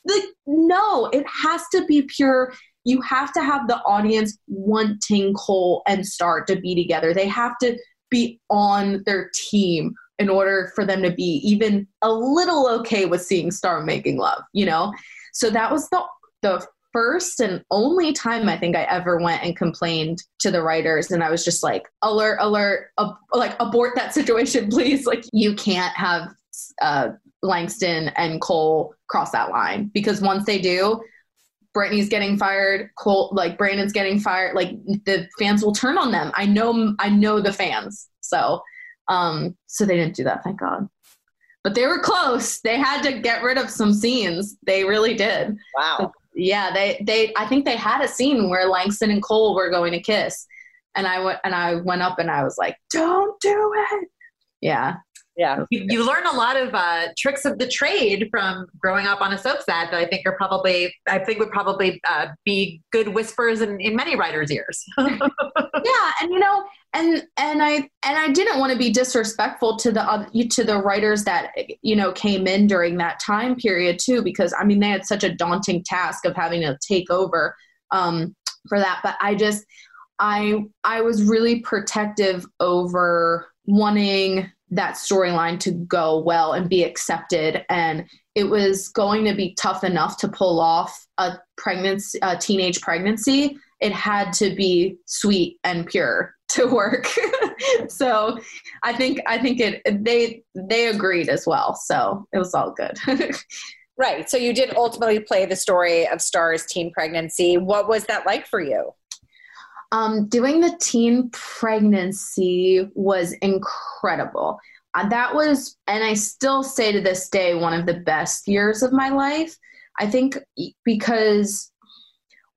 like no it has to be pure. You have to have the audience wanting cole and Starr to be together. They have to be on their team in order for them to be even a little okay with seeing Starr making love, you know? So that was the the first and only time I think I ever went and complained to the writers and I was just like alert alert ab- like abort that situation [laughs] please like you can't have uh, Langston and Cole cross that line because once they do Brittany's getting fired, Cole like Brandon's getting fired, like the fans will turn on them. I know I know the fans. So um, so they didn't do that, thank God. But they were close. They had to get rid of some scenes. They really did. Wow. yeah, they they I think they had a scene where Langston and Cole were going to kiss. And I went and I went up and I was like, "Don't do it." Yeah. Yeah. You, you learn a lot of uh, tricks of the trade from growing up on a soap set that I think are probably, I think would probably uh, be good whispers in, in many writers' ears. [laughs] yeah, and you know, and and I and I didn't want to be disrespectful to the uh, to the writers that you know came in during that time period too, because I mean they had such a daunting task of having to take over um, for that. But I just I I was really protective over wanting that storyline to go well and be accepted. And it was going to be tough enough to pull off a pregnancy a teenage pregnancy. It had to be sweet and pure to work. [laughs] So i think i think it they they agreed as well. So it was all good. [laughs] Right. So you did ultimately play the story of Starr's teen pregnancy. What was that like for you? Um, doing the teen pregnancy was incredible. Uh, that was, and I still say to this day, one of the best years of my life. I think because,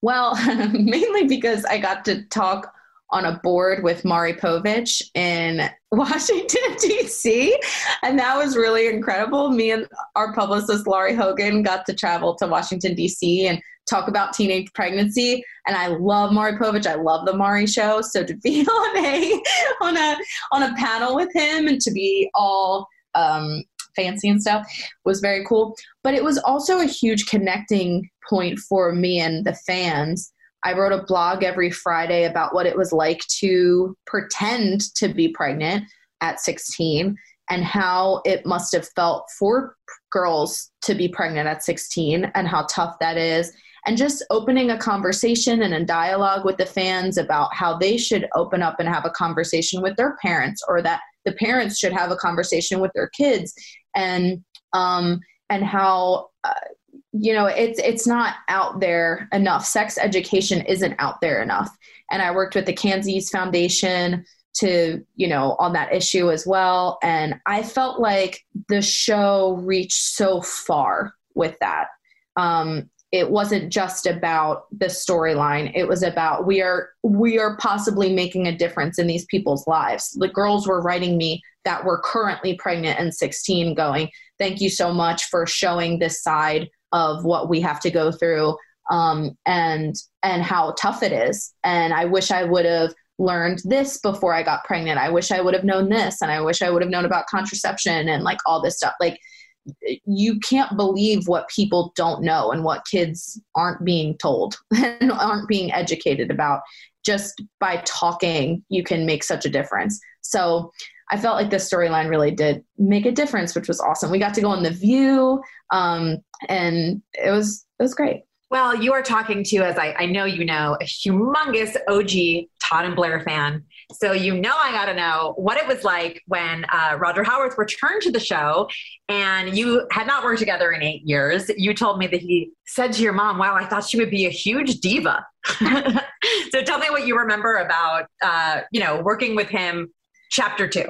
well, [laughs] mainly because I got to talk on a board with Maury Povich in [laughs] Washington, D.C. And that was really incredible. Me and our publicist, Laurie Hogan, got to travel to Washington, D.C. and talk about teenage pregnancy. And I love Maury Povich. I love the Maury show. So to be [laughs] on a on a on a panel with him and to be all um, fancy and stuff was very cool. But it was also a huge connecting point for me and the fans. I wrote a blog every Friday about what it was like to pretend to be pregnant at 16 and how it must have felt for girls to be pregnant at 16 and how tough that is. And just opening a conversation and a dialogue with the fans about how they should open up and have a conversation with their parents or that the parents should have a conversation with their kids and um and how uh, you know it's it's not out there enough. Sex education isn't out there enough. And i worked with the Candie's foundation to you know on that issue as well. And i felt like the show reached so far with that. Um, it wasn't just about the storyline. It was about we are we are possibly making a difference in these people's lives. The girls were writing me that were currently pregnant and 16 going thank you so much for showing this side of what we have to go through um, and and how tough it is. And i wish i would have learned this before i got pregnant. I wish i would have known this and i wish i would have known about contraception and like all this stuff. Like you can't believe what people don't know and what kids aren't being told [laughs] and aren't being educated about. Just by talking you can make such a difference. So i felt like this storyline really did make a difference which was awesome we got to go on the view um, and it was it was great well, you are talking to, as I, I, know you know, a humongous OG Todd and Blair fan. So you know I got to know what it was like when uh, Roger Howarth returned to the show and you had not worked together in eight years. You told me that he said to your mom, wow, I thought she would be a huge diva. [laughs] so tell me what you remember about, uh, you know, working with him chapter two.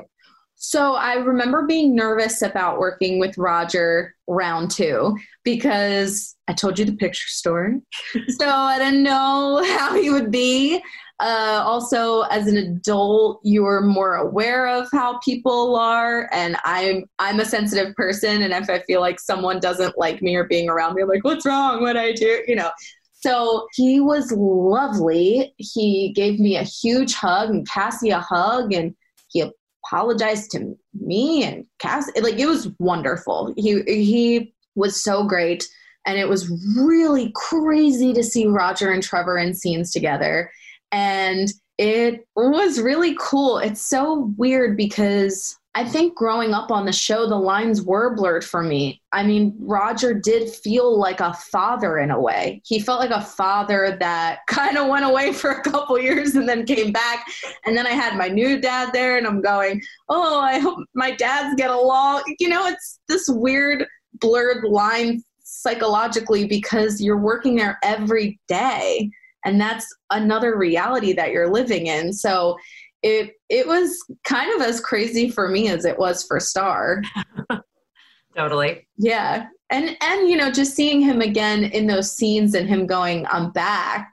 So I remember being nervous about working with Roger round two because I told you the picture story. [laughs] so I didn't know how he would be. Uh, also, as an adult, you are more aware of how people are, and I'm I'm a sensitive person, and if I feel like someone doesn't like me or being around me, I'm like, "What's wrong? What I do?" You know. So he was lovely. He gave me a huge hug and Kassie a hug, and he apologized to me and Cass. Like it was wonderful. He he was so great, and it was really crazy to see Roger and Trevor in scenes together, and it was really cool. It's so weird because I think growing up on the show, the lines were blurred for me. I mean, Roger did feel like a father in a way. He felt like a father that [laughs] kind of went away for a couple years and then came back. And then I had my new dad there, and I'm going, oh, I hope my dads get along. You know, it's this weird blurred line psychologically because you're working there every day. And that's another reality that you're living in. So it it was kind of as crazy for me as it was for Starr. [laughs] totally. Yeah. And and you know, just seeing him again in those scenes and him going, I'm back.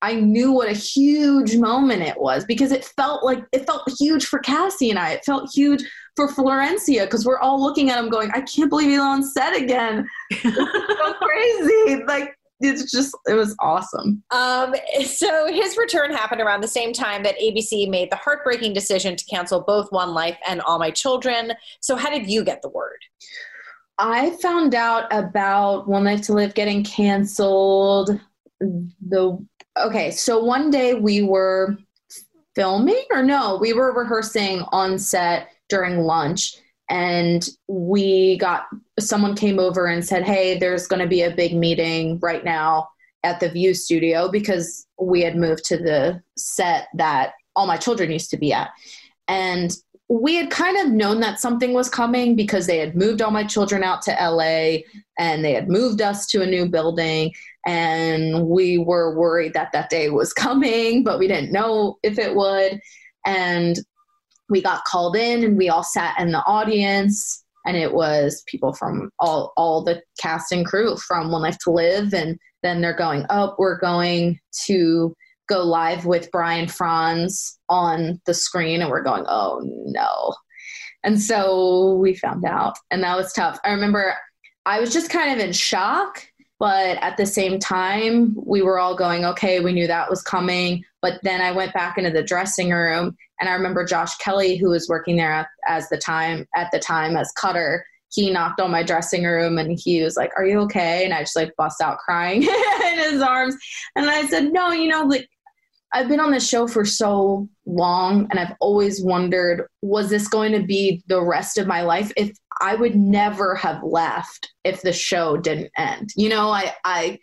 I knew what a huge moment it was because it felt like it felt huge for Kassie and I. It felt huge for Florencia because we're all looking at him going, I can't believe he's on set again. [laughs] so crazy. Like it's just it was awesome. Um, so his return happened around the same time that ABC made the heartbreaking decision to cancel both One Life and All My Children. So how did you get the word? I found out about One Life to Live getting canceled. The okay, so one day we were filming, or no, we were rehearsing on set during lunch, and we got someone came over and said, "Hey, there's going to be a big meeting right now at the View Studio because we had moved to the set that all my children used to be at." And we had kind of known that something was coming because they had moved all my children out to LA and they had moved us to a new building. And we were worried that that day was [laughs] coming but we didn't know if it would. And we got called in and we all sat in the audience and it was people from all all the cast and crew from One Life to Live and then they're going oh we're going to go live with Brian Frons on the screen, and we're going, oh no. And so we found out, and that was tough. I remember I was just kind of in shock, but at the same time, we were all going, okay, we knew that was coming. But then I went back into the dressing room, and I remember Josh Kelly, who was working there as the time at the time as Cutter, he knocked on my dressing room and he was like, Are you okay? And I just like bust out crying [laughs] in his arms. And I said, No, you know, like I've been on this show for so long and I've always wondered was this going to be the rest of my life if I would never have left if the show didn't end. You know, I I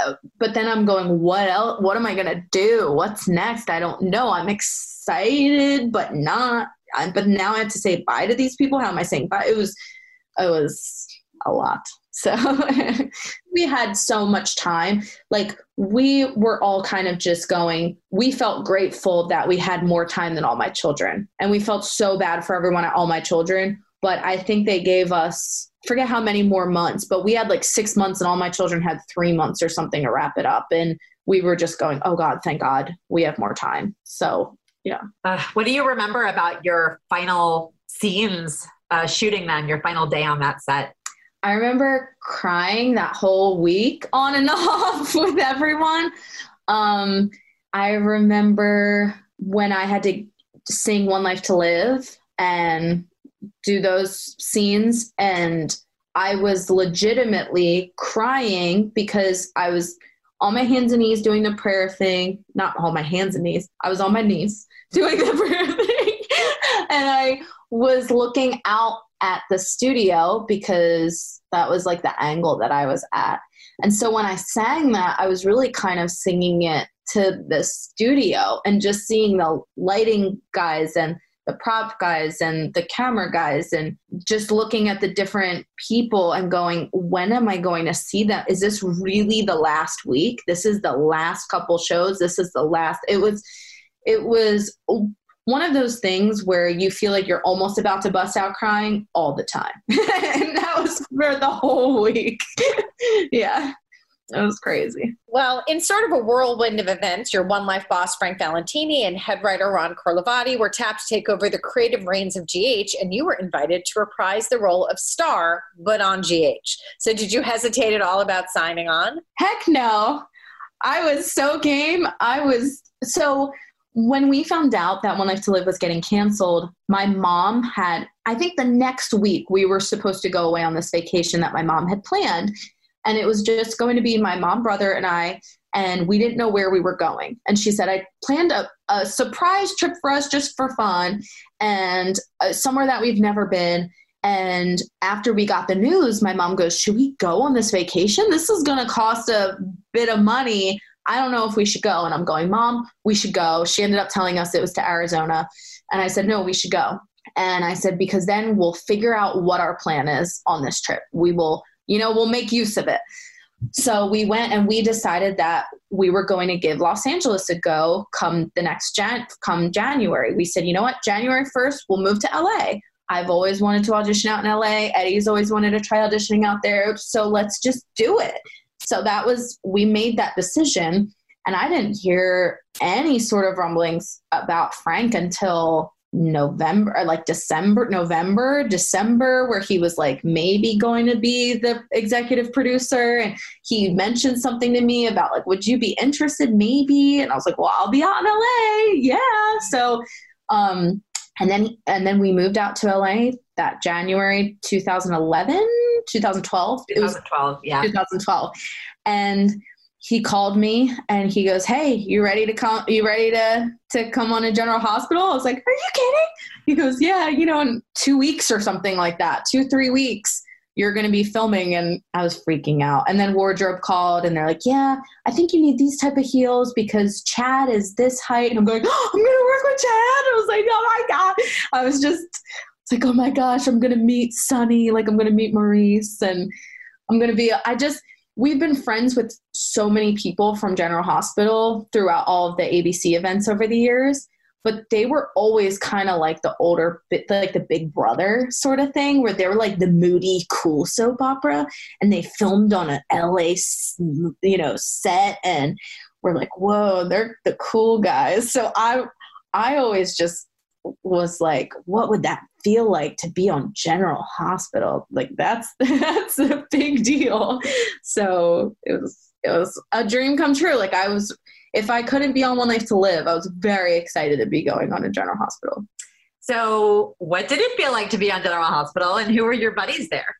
uh, but then I'm going what else what am I going to do? What's next? I don't know. I'm excited but not but now I have to say bye to these people. How am I saying bye? It was it was a lot. [laughs] So we had so much time. Like we were all kind of just going, we felt grateful that we had more time than all my children. And we felt so bad for everyone at all my children. But I think they gave us, forget how many more months, but we had like six months and all my children had three months or something to wrap it up. And we were just going, oh God, thank God we have more time. So, yeah. Uh, what do you remember about your final scenes uh, shooting them, your final day on that set? I remember crying that whole week [laughs] on and off [laughs] with everyone. Um, I remember when I had to sing One Life to Live and do those scenes, and I was legitimately crying because I was on my hands and knees doing the prayer thing. Not on my hands and knees, I was on my knees [laughs] doing the prayer thing. [laughs] and I was looking out at the studio because that was like the angle that I was at. And so when I sang that, I was really kind of singing it to the studio and just seeing the lighting guys and the prop guys and the camera guys and just looking at the different people and going when am i going to see them is this really the last week this is the last couple shows this is the last it was it was one of those things where you feel like you're almost about to bust out crying all the time. [laughs] and that was for the whole week. [laughs] yeah. That was crazy. Well, in sort of a whirlwind of events, your One Life boss, Frank Valentini, and head writer Ron Carlivati were tapped to take over the creative reins of GH, and you were invited to reprise the role of Starr, but on GH. So, did you hesitate at all about signing on? Heck no. I was so game. I was so when we found out that One Life to Live was getting canceled, my mom had, I think the next week, we were supposed to go away on this vacation that my mom had planned. And it was just going to be my mom, brother, and I. And we didn't know where we were going. And she said, I planned a, a surprise trip for us just for fun and uh, somewhere that we've never been. And after we got the news, my mom goes, Should we go on this vacation? This is going to cost a bit of money I don't know if we should go. And I'm going, Mom, we should go. She ended up telling us it was to Arizona. And I said, No, we should go. And I said, Because then we'll figure out what our plan is on this trip. We will, you know, we'll make use of it. So we went and we decided that we were going to give Los Angeles a go come the next Jan- come January. We said, you know what, January 1st, we'll move to LA. I've always wanted to audition out in LA. Eddie's always wanted to try auditioning out there. So let's just do it. So that was, we made that decision. And I didn't hear any sort of rumblings about Frank until November or like December, November, December, where he was like maybe going to be the executive producer. And he mentioned something to me about like, would you be interested? Maybe. And I was like, well, I'll be out in LA. Yeah. So, um, and then, and then we moved out to LA that January 2011, 2012. 2012. yeah. 2012. And he called me and he goes, "Hey, you ready to come? You ready to to come on a General Hospital?" I was like, "Are you kidding?" He goes, "Yeah, you know, in two weeks or something like that, two three weeks." You're going to be filming, and I was freaking out. And then wardrobe called, and they're like, "Yeah, I think you need these type of heels because Chad is this height." And I'm going, oh, "I'm going to work with Chad." I was like, "Oh my god!" I was just it's like, "Oh my gosh, I'm going to meet Sonny. like I'm going to meet Maurice, and I'm going to be." I just we've been friends with so many people from General Hospital throughout all of the ABC events over the years, but they were always kind of like the older, like the big brother sort of thing, where they were like the moody, cool soap opera, and they filmed on an LA, you know, set, and we're like, whoa, they're the cool guys. So I, I always just was like, what would that feel like to be on General Hospital? Like that's [laughs] that's a big deal. So it was it was a dream come true. Like I was if I couldn't be on One Life to Live, I was very excited to be going on a General Hospital. So what did it feel like to be on General Hospital and who were your buddies there?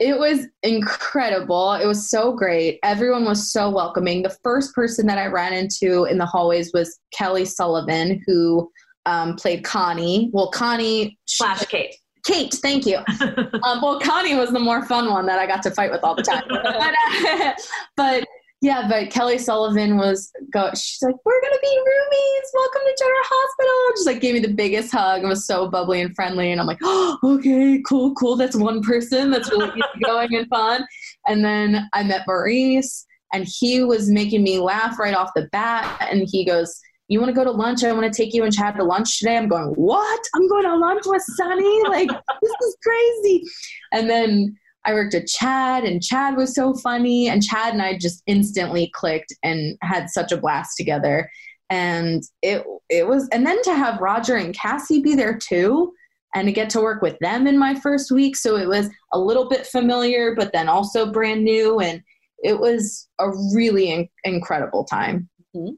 It was incredible. It was so great. Everyone was so welcoming. The first person that I ran into in the hallways was Kelly Sullivan, who um, played Connie. Well, Connie slash Kate. Kate, thank you. [laughs] um, well, Connie was the more fun one that I got to fight with all the time. [laughs] but, uh, but, yeah, but Kelly Sullivan was go. She's like, "We're gonna be roomies. Welcome to General Hospital." Just like gave me the biggest hug and was so bubbly and friendly. And I'm like, "Oh, okay, cool, cool. That's one person. That's really [laughs] going and fun." And then I met Maurice, and he was making me laugh right off the bat. And he goes you want to go to lunch? I want to take you and Chad to lunch today. I'm going, what? I'm going to lunch with Sonny? [laughs] Like, this is crazy. And then I worked with Chad, and Chad was so funny. And Chad and I just instantly clicked and had such a blast together. And it it was, and then to have Roger and Kassie be there too, and to get to work with them in my first week, so it was a little bit familiar, but then also brand new, and it was a really in- incredible time. Mm-hmm.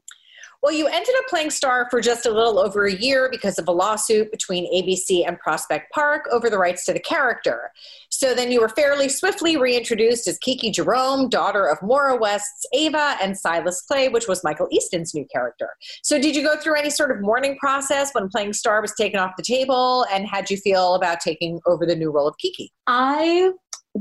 Well, you ended up playing Starr for just a little over a year because of a lawsuit between ABC and Prospect Park over the rights to the character. So then you were fairly swiftly reintroduced as Kiki Jerome, daughter of Maura West's Ava and Silas Clay, which was Michael Easton's new character. So did you go through any sort of mourning process when playing Starr was taken off the table? And how'd you feel about taking over the new role of Kiki? I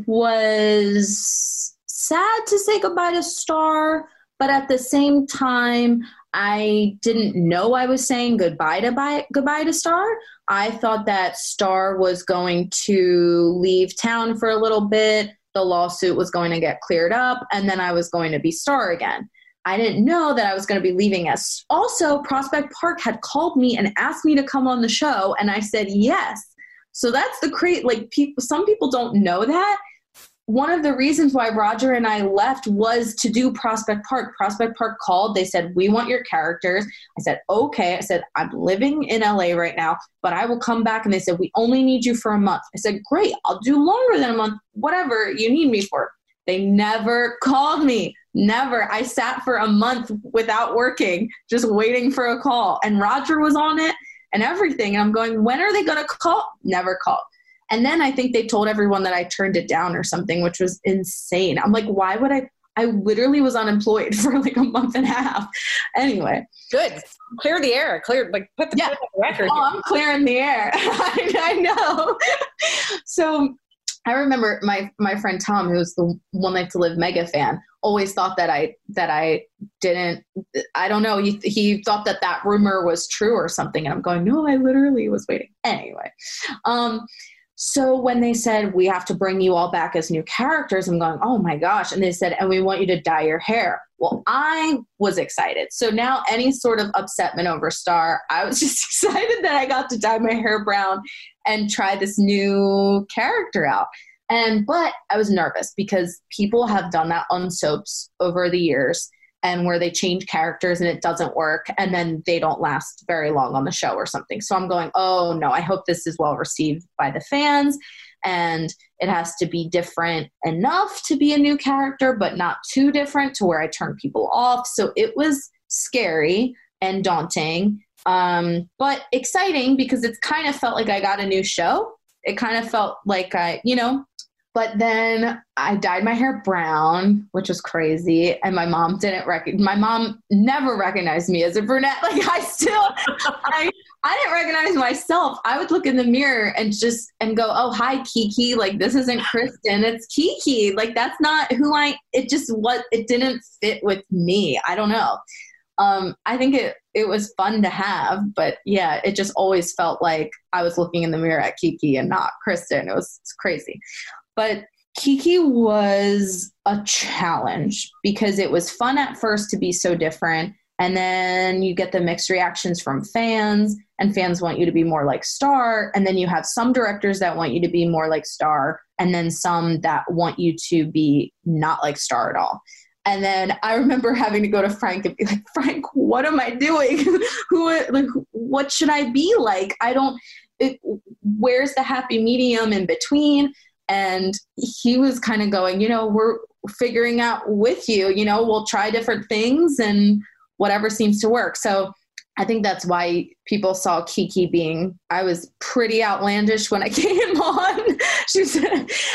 was sad to say goodbye to Starr, but at the same time, I didn't know I was saying goodbye to bye, goodbye to Starr. I thought that Starr was going to leave town for a little bit. The lawsuit was going to get cleared up, and then I was going to be Starr again. I didn't know that I was going to be leaving us. Also, Prospect Park had called me and asked me to come on the show, and I said yes. So that's the great like people. Some people don't know that, one of the reasons why Roger and I left was to do Prospect Park. Prospect Park called. They said, We want your characters. I said, Okay. I said, I'm living in LA right now, but I will come back. And they said, We only need you for a month. I said, Great. I'll do longer than a month, whatever you need me for. They never called me. Never. I sat for a month without working, just waiting for a call. And Roger was on it and everything. And I'm going, When are they going to call? Never called. And then I think they told everyone that I turned it down or something, which was insane. I'm like, why would I? I literally was unemployed [laughs] for like a month and a half. Anyway. Good. Clear the air. Clear, like, put the, yeah. the record. Oh, I'm clearing the air. I, [laughs] I know. so I remember my my friend Tom, who's the One Life to Live mega fan, always thought that I that I didn't. I don't know. He he thought that that rumor was true or something, and I'm going, no, I literally was waiting. Anyway, um, so when they said, we have to bring you all back as new characters, I'm going, oh my gosh. And they said, and we want you to dye your hair. Well, I was excited. So now any sort of upsetment over Starr, I was [laughs] just excited that I got to dye my hair brown and try this new character out. And, but I was nervous because people have done that on soaps over the years and where they change characters and it doesn't work and then they don't last very long on the show or something. So I'm going, oh no, I hope this is well received by the fans and it has to be different enough to be a new character, but not too different to where I turn people off. So it was scary and daunting, um, but exciting because it's kind of felt like I got a new show. It kind of felt like I, you know, but then I dyed my hair brown, which was crazy. And my mom didn't recognize, my mom never recognized me as a brunette. [laughs] Like I still, I, I didn't recognize myself. I would look in the mirror and just, and go, oh, hi, Kiki. Like this isn't Kristen, it's Kiki. Like that's not who I, it just what, it didn't fit with me. I don't know. Um, I think it, it was fun to have, but yeah, it just always felt like I was looking in the mirror at Kiki and not Kristen. It was crazy. But Kiki was a challenge because it was fun at first to be so different. And then you get the mixed reactions from fans, and fans want you to be more like Starr. And then you have some directors that want you to be more like Starr, and then some that want you to be not like Starr at all. And then I remember [laughs] having to go to Frank and be like, Frank, what am I doing? [laughs] Who, like, what should I be like? I don't. It, where's the happy medium in between? And he was kind of going you know we're figuring out with you you know we'll try different things and whatever seems to work. So i think that's why people saw kiki being i was pretty outlandish when i [laughs] came on.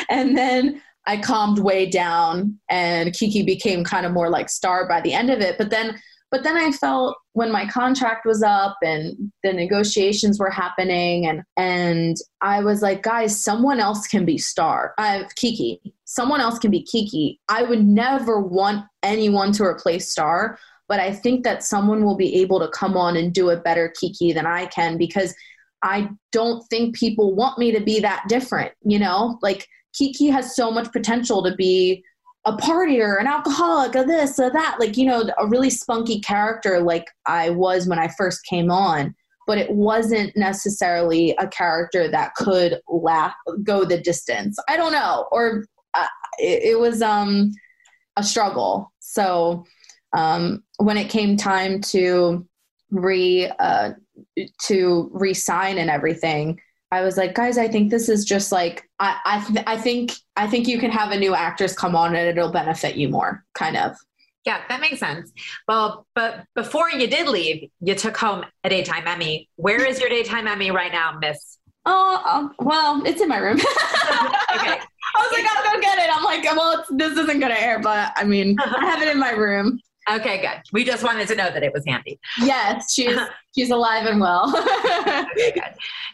And then i calmed way down and kiki became kind of more like Starr by the end of it. But then but then I felt when my contract was up and the negotiations were happening and and I was like, guys, someone else can be Starr. I uh, have Kiki. Someone else can be Kiki. I would never want anyone to replace Starr, but I think that someone will be able to come on and do a better Kiki than I can because I don't think people want me to be that different, you know? Like Kiki has so much potential to be a partier, an alcoholic, a this, a that, like, you know, a really spunky character like I was when I first came on. But it wasn't necessarily a character that could laugh, go the distance. I don't know. Or uh, it, it, was um, a struggle. So um, when it came time to re uh, to resign and everything, I was like, guys, I think this is just like I I, th- I think I think you can have a new actress come on and it'll benefit you more, kind of. Yeah, that makes sense. Well, but before you did leave, you took home a daytime Emmy. Where is your daytime Emmy right now, Miss? Oh, um, well, it's in my room. [laughs] okay. I was like, I'll go get it. I'm like, well, this isn't going to air, but I mean, I have it in my room. Okay, good. We just wanted to know that it was handy. Yes, she's [laughs] she's alive and well. [laughs] okay, good,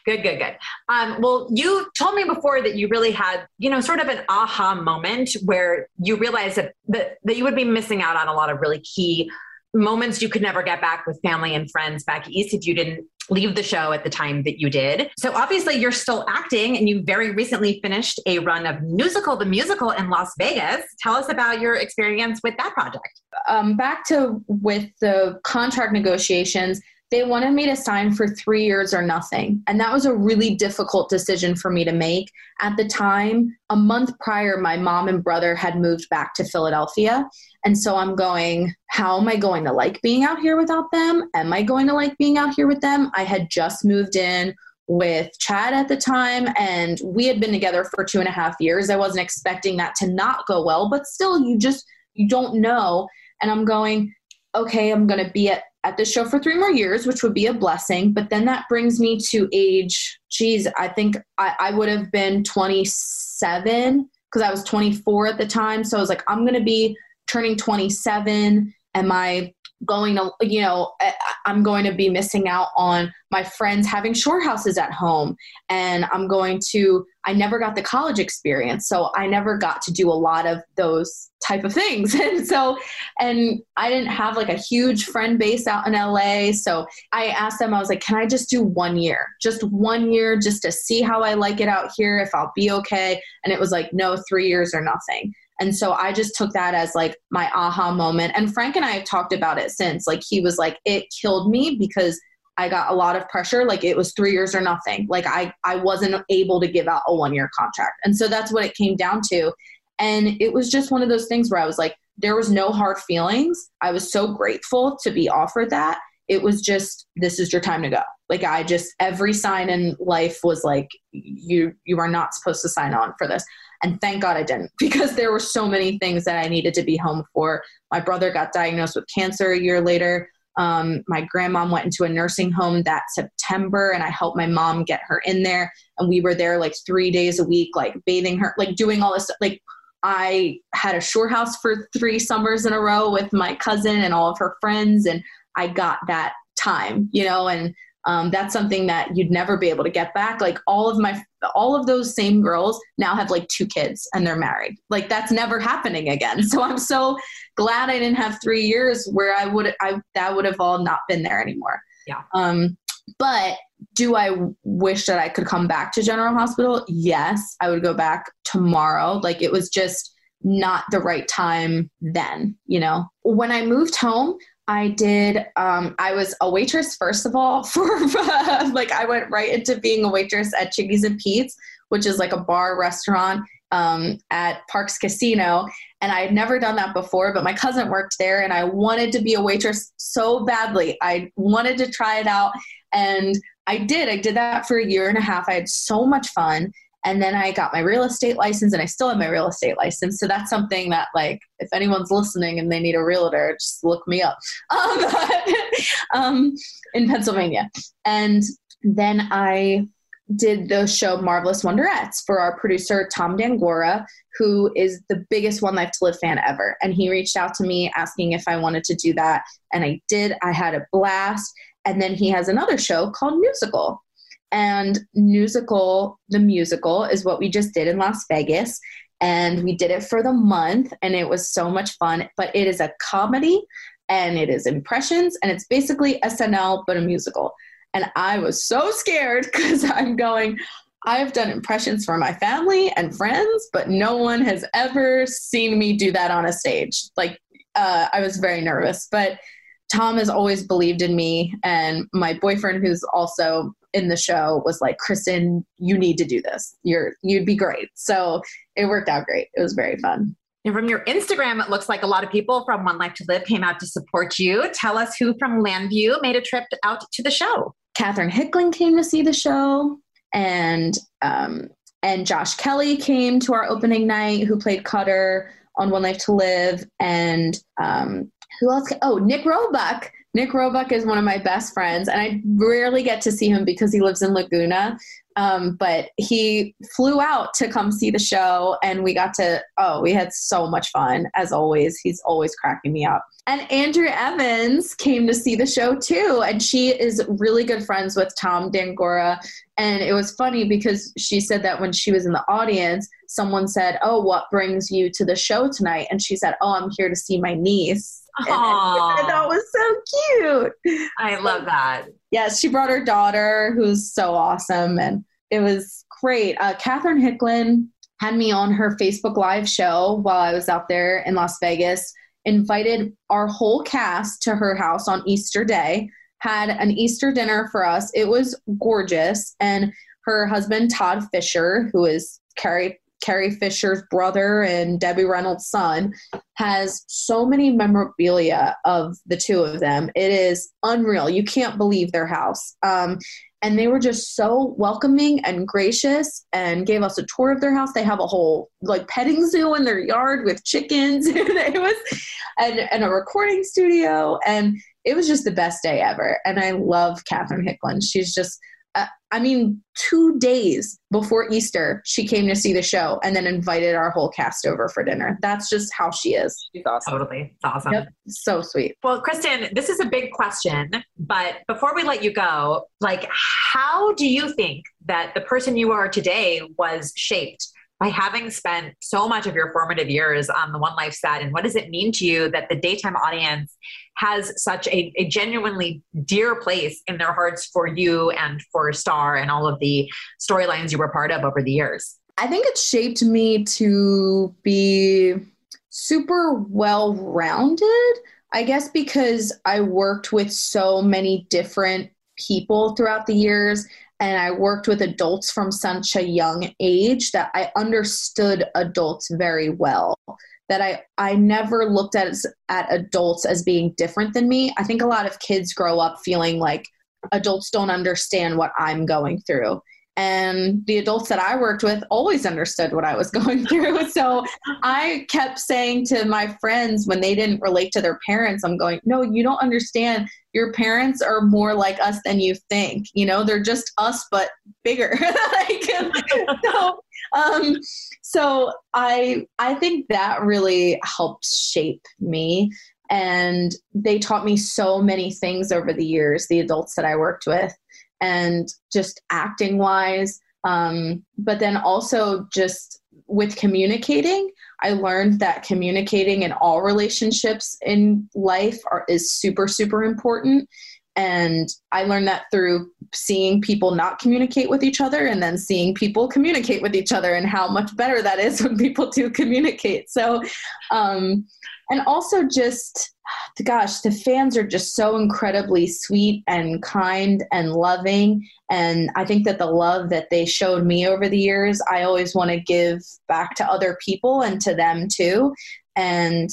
good, good, good. Um, well, you told me before that you really had, you know, sort of an aha moment where you realized that that, that you would be missing out on a lot of really key moments you could never get back with family and friends back east if you didn't leave the show at the time that you did. So obviously you're still acting and you very recently finished a run of Musical the Musical in Las Vegas. Tell us about your experience with that project. Um, back to with the contract negotiations, they wanted me to sign for three years or nothing. And that was a really difficult decision for me to make. At the time, a month prior, my mom and brother had moved back to Philadelphia. And so I'm going, how am I going to like being out here without them? Am I going to like being out here with them? I had just moved in with Chad at the time, and we had been together for two and a half years. I wasn't expecting that to not go well, but still, you just you don't know. And I'm going, okay, I'm going to be at at the show for three more years, which would be a blessing. But then that brings me to age, geez, I think I, I would have been 27 because I was 24 at the time. So I was like, I'm going to be turning 27. Am I going to, you know, I'm going to be missing out on my friends having shore houses at home. And I'm going to, I never got the college experience. So I never got to do a lot of those type of things. [laughs] And so, and I didn't have like a huge friend base out in LA. So I asked them, I was like, can I just do one year? Just one year just to see how I like it out here, if I'll be okay. And it was like, no, three years or nothing. And so I just took that as like my aha moment. And Frank and I have talked about it since. Like he was like, it killed me because I got a lot of pressure. Like it was three years or nothing. Like I, I wasn't able to give out a one year contract. And so that's what it came down to. And it was just one of those things where I was like, there was no hard feelings. I was so grateful to be offered that. It was just, this is your time to go. Like I just, every sign in life was like, you, you are not supposed to sign on for this. And thank God I didn't [laughs] because there were so many things that I needed to be home for. My brother got diagnosed with cancer a year later. Um, my grandmom went into a nursing home that September, and I helped my mom get her in there. And we were there like three days a week, like bathing her, like doing all this stuff. Like I had a shore house for three summers in a row with my cousin and all of her friends, and I got that time, you know, and um, that's something that you'd never be able to get back. Like all of my, all of those same girls now have like two kids and they're married. Like that's never happening again. [laughs] So I'm so glad I didn't have three years where I would, I that would have all not been there anymore. Yeah. Um, but do I wish that I could come back to General Hospital? Yes, I would go back tomorrow. Like it was just not the right time then, you know. When I moved home, I did. Um, I was a waitress first of all. [laughs] For [laughs] like, I went right into being a waitress at Chickies and Pete's, which is like a bar restaurant um, at Parx Casino, and I had never done that before. But my cousin worked there, and I wanted to be a waitress so badly. I wanted to try it out, and I did. I did that for a year and a half. I had so much fun. And then I got my real estate license and I still have my real estate license. So that's something that like if anyone's listening and they need a realtor, just look me up. [laughs] Um, um, in Pennsylvania. And then I did the show Marvelous Wonderettes for our producer Tom D'Angora, who is the biggest One Life to Live fan ever. And he reached out to me asking if I wanted to do that. And I did. I had a blast. And then he has another show called Musical. And Musical, the musical, is what we just did in Las Vegas. And we did it for the month, and it was so much fun. But it is a comedy and it is impressions, and it's basically SNL, but a musical. And I was so scared [laughs] because I'm going, I've done impressions for my family and friends, but no one has ever seen me do that on a stage. Like, uh, I was very nervous, but Tom has always believed in me. And my boyfriend, who's also in the show, was like, Kristen, you need to do this. You're, you'd be great. So it worked out great. It was very fun. And from your Instagram, it looks like a lot of people from One Life to Live came out to support you. Tell us who from Llanview made a trip out to the show. Catherine Hickland came to see the show, and um, and Josh Kelly came to our opening night, who played Cutter on One Life to Live, and um, who else? Oh, Nick Roebuck. Nick Roebuck is one of my best friends, and I rarely get to see him because he lives in Laguna. Um, but he flew out to come see the show, and we got to, oh, we had so much fun, as always. He's always cracking me up. And Andrea Evans came to see the show too, and she is really good friends with Tom D'Angora. And it was funny because she said that when she was in the audience, someone said, Oh, what brings you to the show tonight? And she said, Oh, I'm here to see my niece. And that was so cute. I love that. Yes, she brought her daughter, who's so awesome. And it was great. Uh, Catherine Hickland had me on her Facebook Live show while I was out there in Las Vegas, invited our whole cast to her house on Easter Day, had an Easter dinner for us. It was gorgeous. And her husband, Todd Fisher, who is Carrie Carrie Fisher's brother and Debbie Reynolds' son, has so many memorabilia of the two of them. It is unreal. You can't believe their house. Um, and they were just so welcoming and gracious and gave us a tour of their house they have a whole like petting zoo in their yard with chickens [laughs] it was and, and a recording studio and it was just the best day ever and i love catherine Hickland she's just uh, I mean, two days before Easter, she came to see the show and then invited our whole cast over for dinner. That's just how she is. She's awesome. Totally. It's awesome. Yep. So sweet. Well, Kristen, this is a big question, but before we let you go, like, how do you think that the person you are today was shaped by having spent so much of your formative years on the One Life set? And what does it mean to you that the daytime audience has such a, a genuinely dear place in their hearts for you and for Starr and all of the storylines you were part of over the years? I think it shaped me to be super well rounded. I guess because I worked with so many different people throughout the years and I worked with adults from such a young age that I understood adults very well. that I I never looked at at adults as being different than me. I think a lot of kids grow up feeling like adults don't understand what I'm going through. And the adults that I worked with always understood what I was [laughs] going through. So I kept saying to my friends when they didn't relate to their parents, I'm going, no, you don't understand. Your parents are more like us than you think. You know, they're just us, but bigger. [laughs] like, so, um, so I I think that really helped shape me and they taught me so many things over the years the adults that i worked with and just acting wise. Um, but then also just with communicating i learned that communicating in all relationships in life are, is super super important. And i learned that through seeing people not communicate with each other and then seeing people communicate with each other and how much better that is [laughs] when people do communicate. So um, and also just gosh the fans are just so incredibly sweet and kind and loving. And i think that the love that they showed me over the years i always want to give back to other people and to them too. And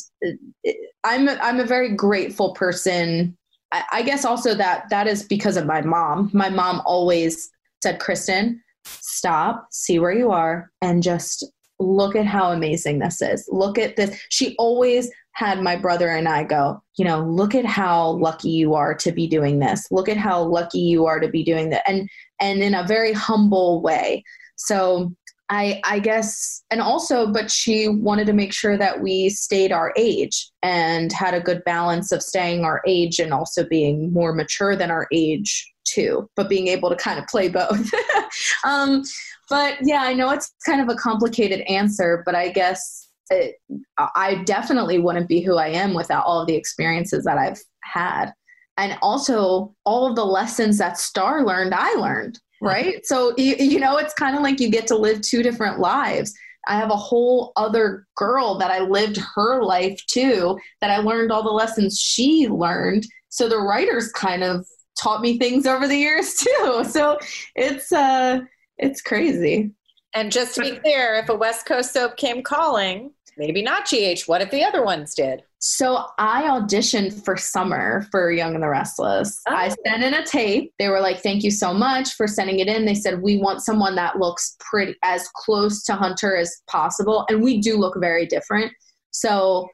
i'm a, i'm a very grateful person. I, I guess also that that is because of my mom. My mom always said kristen stop see where you are and just look at how amazing this is. Look at this. She always had my brother and I go, you know, look at how lucky you are to be doing this. Look at how lucky you are to be doing that. And and in a very humble way. So I I guess and also but she wanted to make sure that we stayed our age and had a good balance of staying our age and also being more mature than our age too, but being able to kind of play both. [laughs] um, but yeah, I know it's kind of a complicated answer, but I guess it, I definitely wouldn't be who I am without all of the experiences that I've had. And also all of the lessons that Starr learned, I learned, right? so, you, you know, it's kind of like you get to live two different lives. I have a whole other girl that I lived her life too, that I learned all the lessons she learned. So the writers kind of taught me things over the years [laughs] too. So it's uh it's crazy. And just to be clear, if a West Coast soap came calling, maybe not GH. What if the other ones did? So I auditioned for Summer for Young and the Restless. Oh. I sent in a tape. They were like, "Thank you so much for sending it in." They said, "We want someone that looks pretty as close to Hunter as possible, and we do look very different." So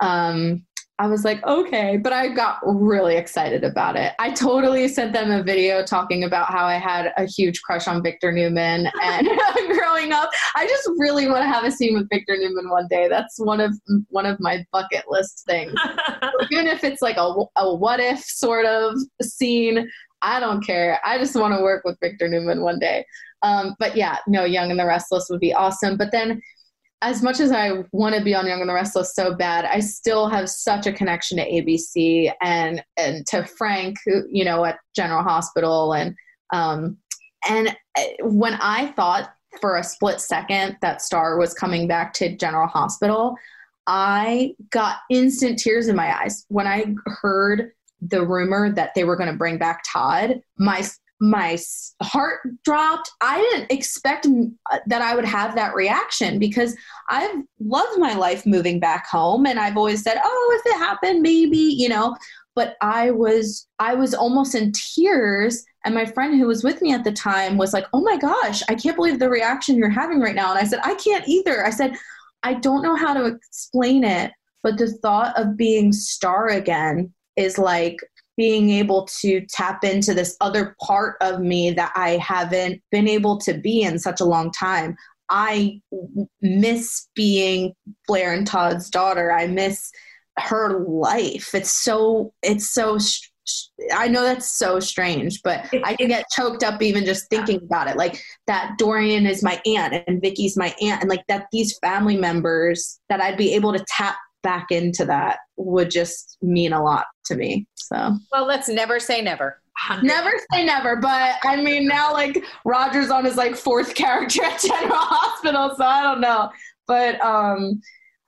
um, I was like, okay, but I got really excited about it. I totally sent them a video talking about how I had a huge crush on Victor Newman [laughs] and [laughs] growing up. I just really want to have a scene with Victor Newman one day. That's one of one of my bucket list things. [laughs] Even if it's like a, a what if sort of scene, I don't care. I just want to work with Victor Newman one day. Um, but yeah, no, Young and the Restless would be awesome. But then as much as I want to be on Young and the Restless so bad, I still have such a connection to ABC and and to Frank, who, you know, at General Hospital, and um, and uh, when I thought for a split second that Starr was coming back to General Hospital, I got instant tears in my eyes when I heard the rumor that they were going to bring back Todd. My my heart dropped. I didn't expect uh, that I would have that reaction because I've loved my life moving back home and I've always said, "Oh, if it happened, maybe," you know, but I was I was almost in tears and my friend who was with me at the time was like, "Oh my gosh, I can't believe the reaction you're having right now." And I said, "I can't either." I said, "I don't know how to explain it, but the thought of being Starr again is like being able to tap into this other part of me that I haven't been able to be in such a long time. I miss being Blair and Todd's daughter. I miss her life. It's so, it's so, I know that's so strange, but I can get choked up even just thinking about it. Like that Dorian is my aunt and Viki's my aunt, and like that these family members that I'd be able to tap back into that would just mean a lot to me. So, well, let's never say never. 100. Never say never, but I mean, now like Roger's on his like fourth [laughs] character at General Hospital, so I don't know. But um,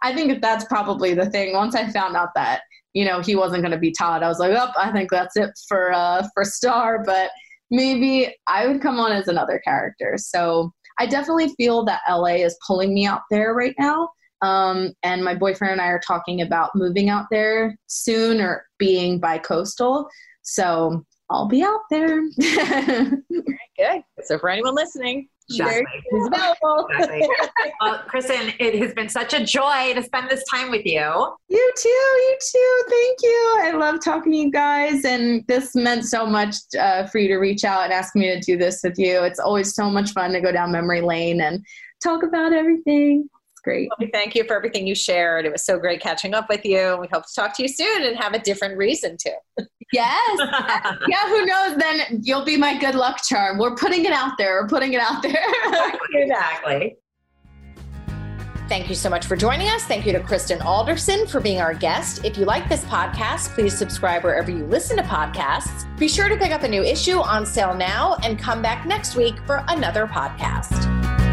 I think that's probably the thing. Once I found out that you know he wasn't going to be Todd, I was like, oh, I think that's it for uh, for Starr. But maybe I would come on as another character. So I definitely feel that LA is pulling me out there right now Um, and my boyfriend and I are talking about moving out there soon or being bi coastal. So I'll be out there. [laughs] Good. So for anyone listening, Exactly. she's available. Exactly. [laughs] well, Kristen, it has been such a joy to spend this time with you. You too, you too. Thank you. I love talking to you guys, and this meant so much uh, for you to reach out and ask me to do this with you. It's always so much fun to go down memory lane and talk about everything. Great. Well, we thank you for everything you shared. It was so great catching up with you. We hope to talk to you soon and have a different reason to. Yes. [laughs] yeah, who knows? Then you'll be my good luck charm. We're putting it out there. We're putting it out there. [laughs] exactly. Thank you so much for joining us. Thank you to Kristen Alderson for being our guest. If you like this podcast, please subscribe wherever you listen to podcasts. Be sure to pick up a new issue on sale now and come back next week for another podcast.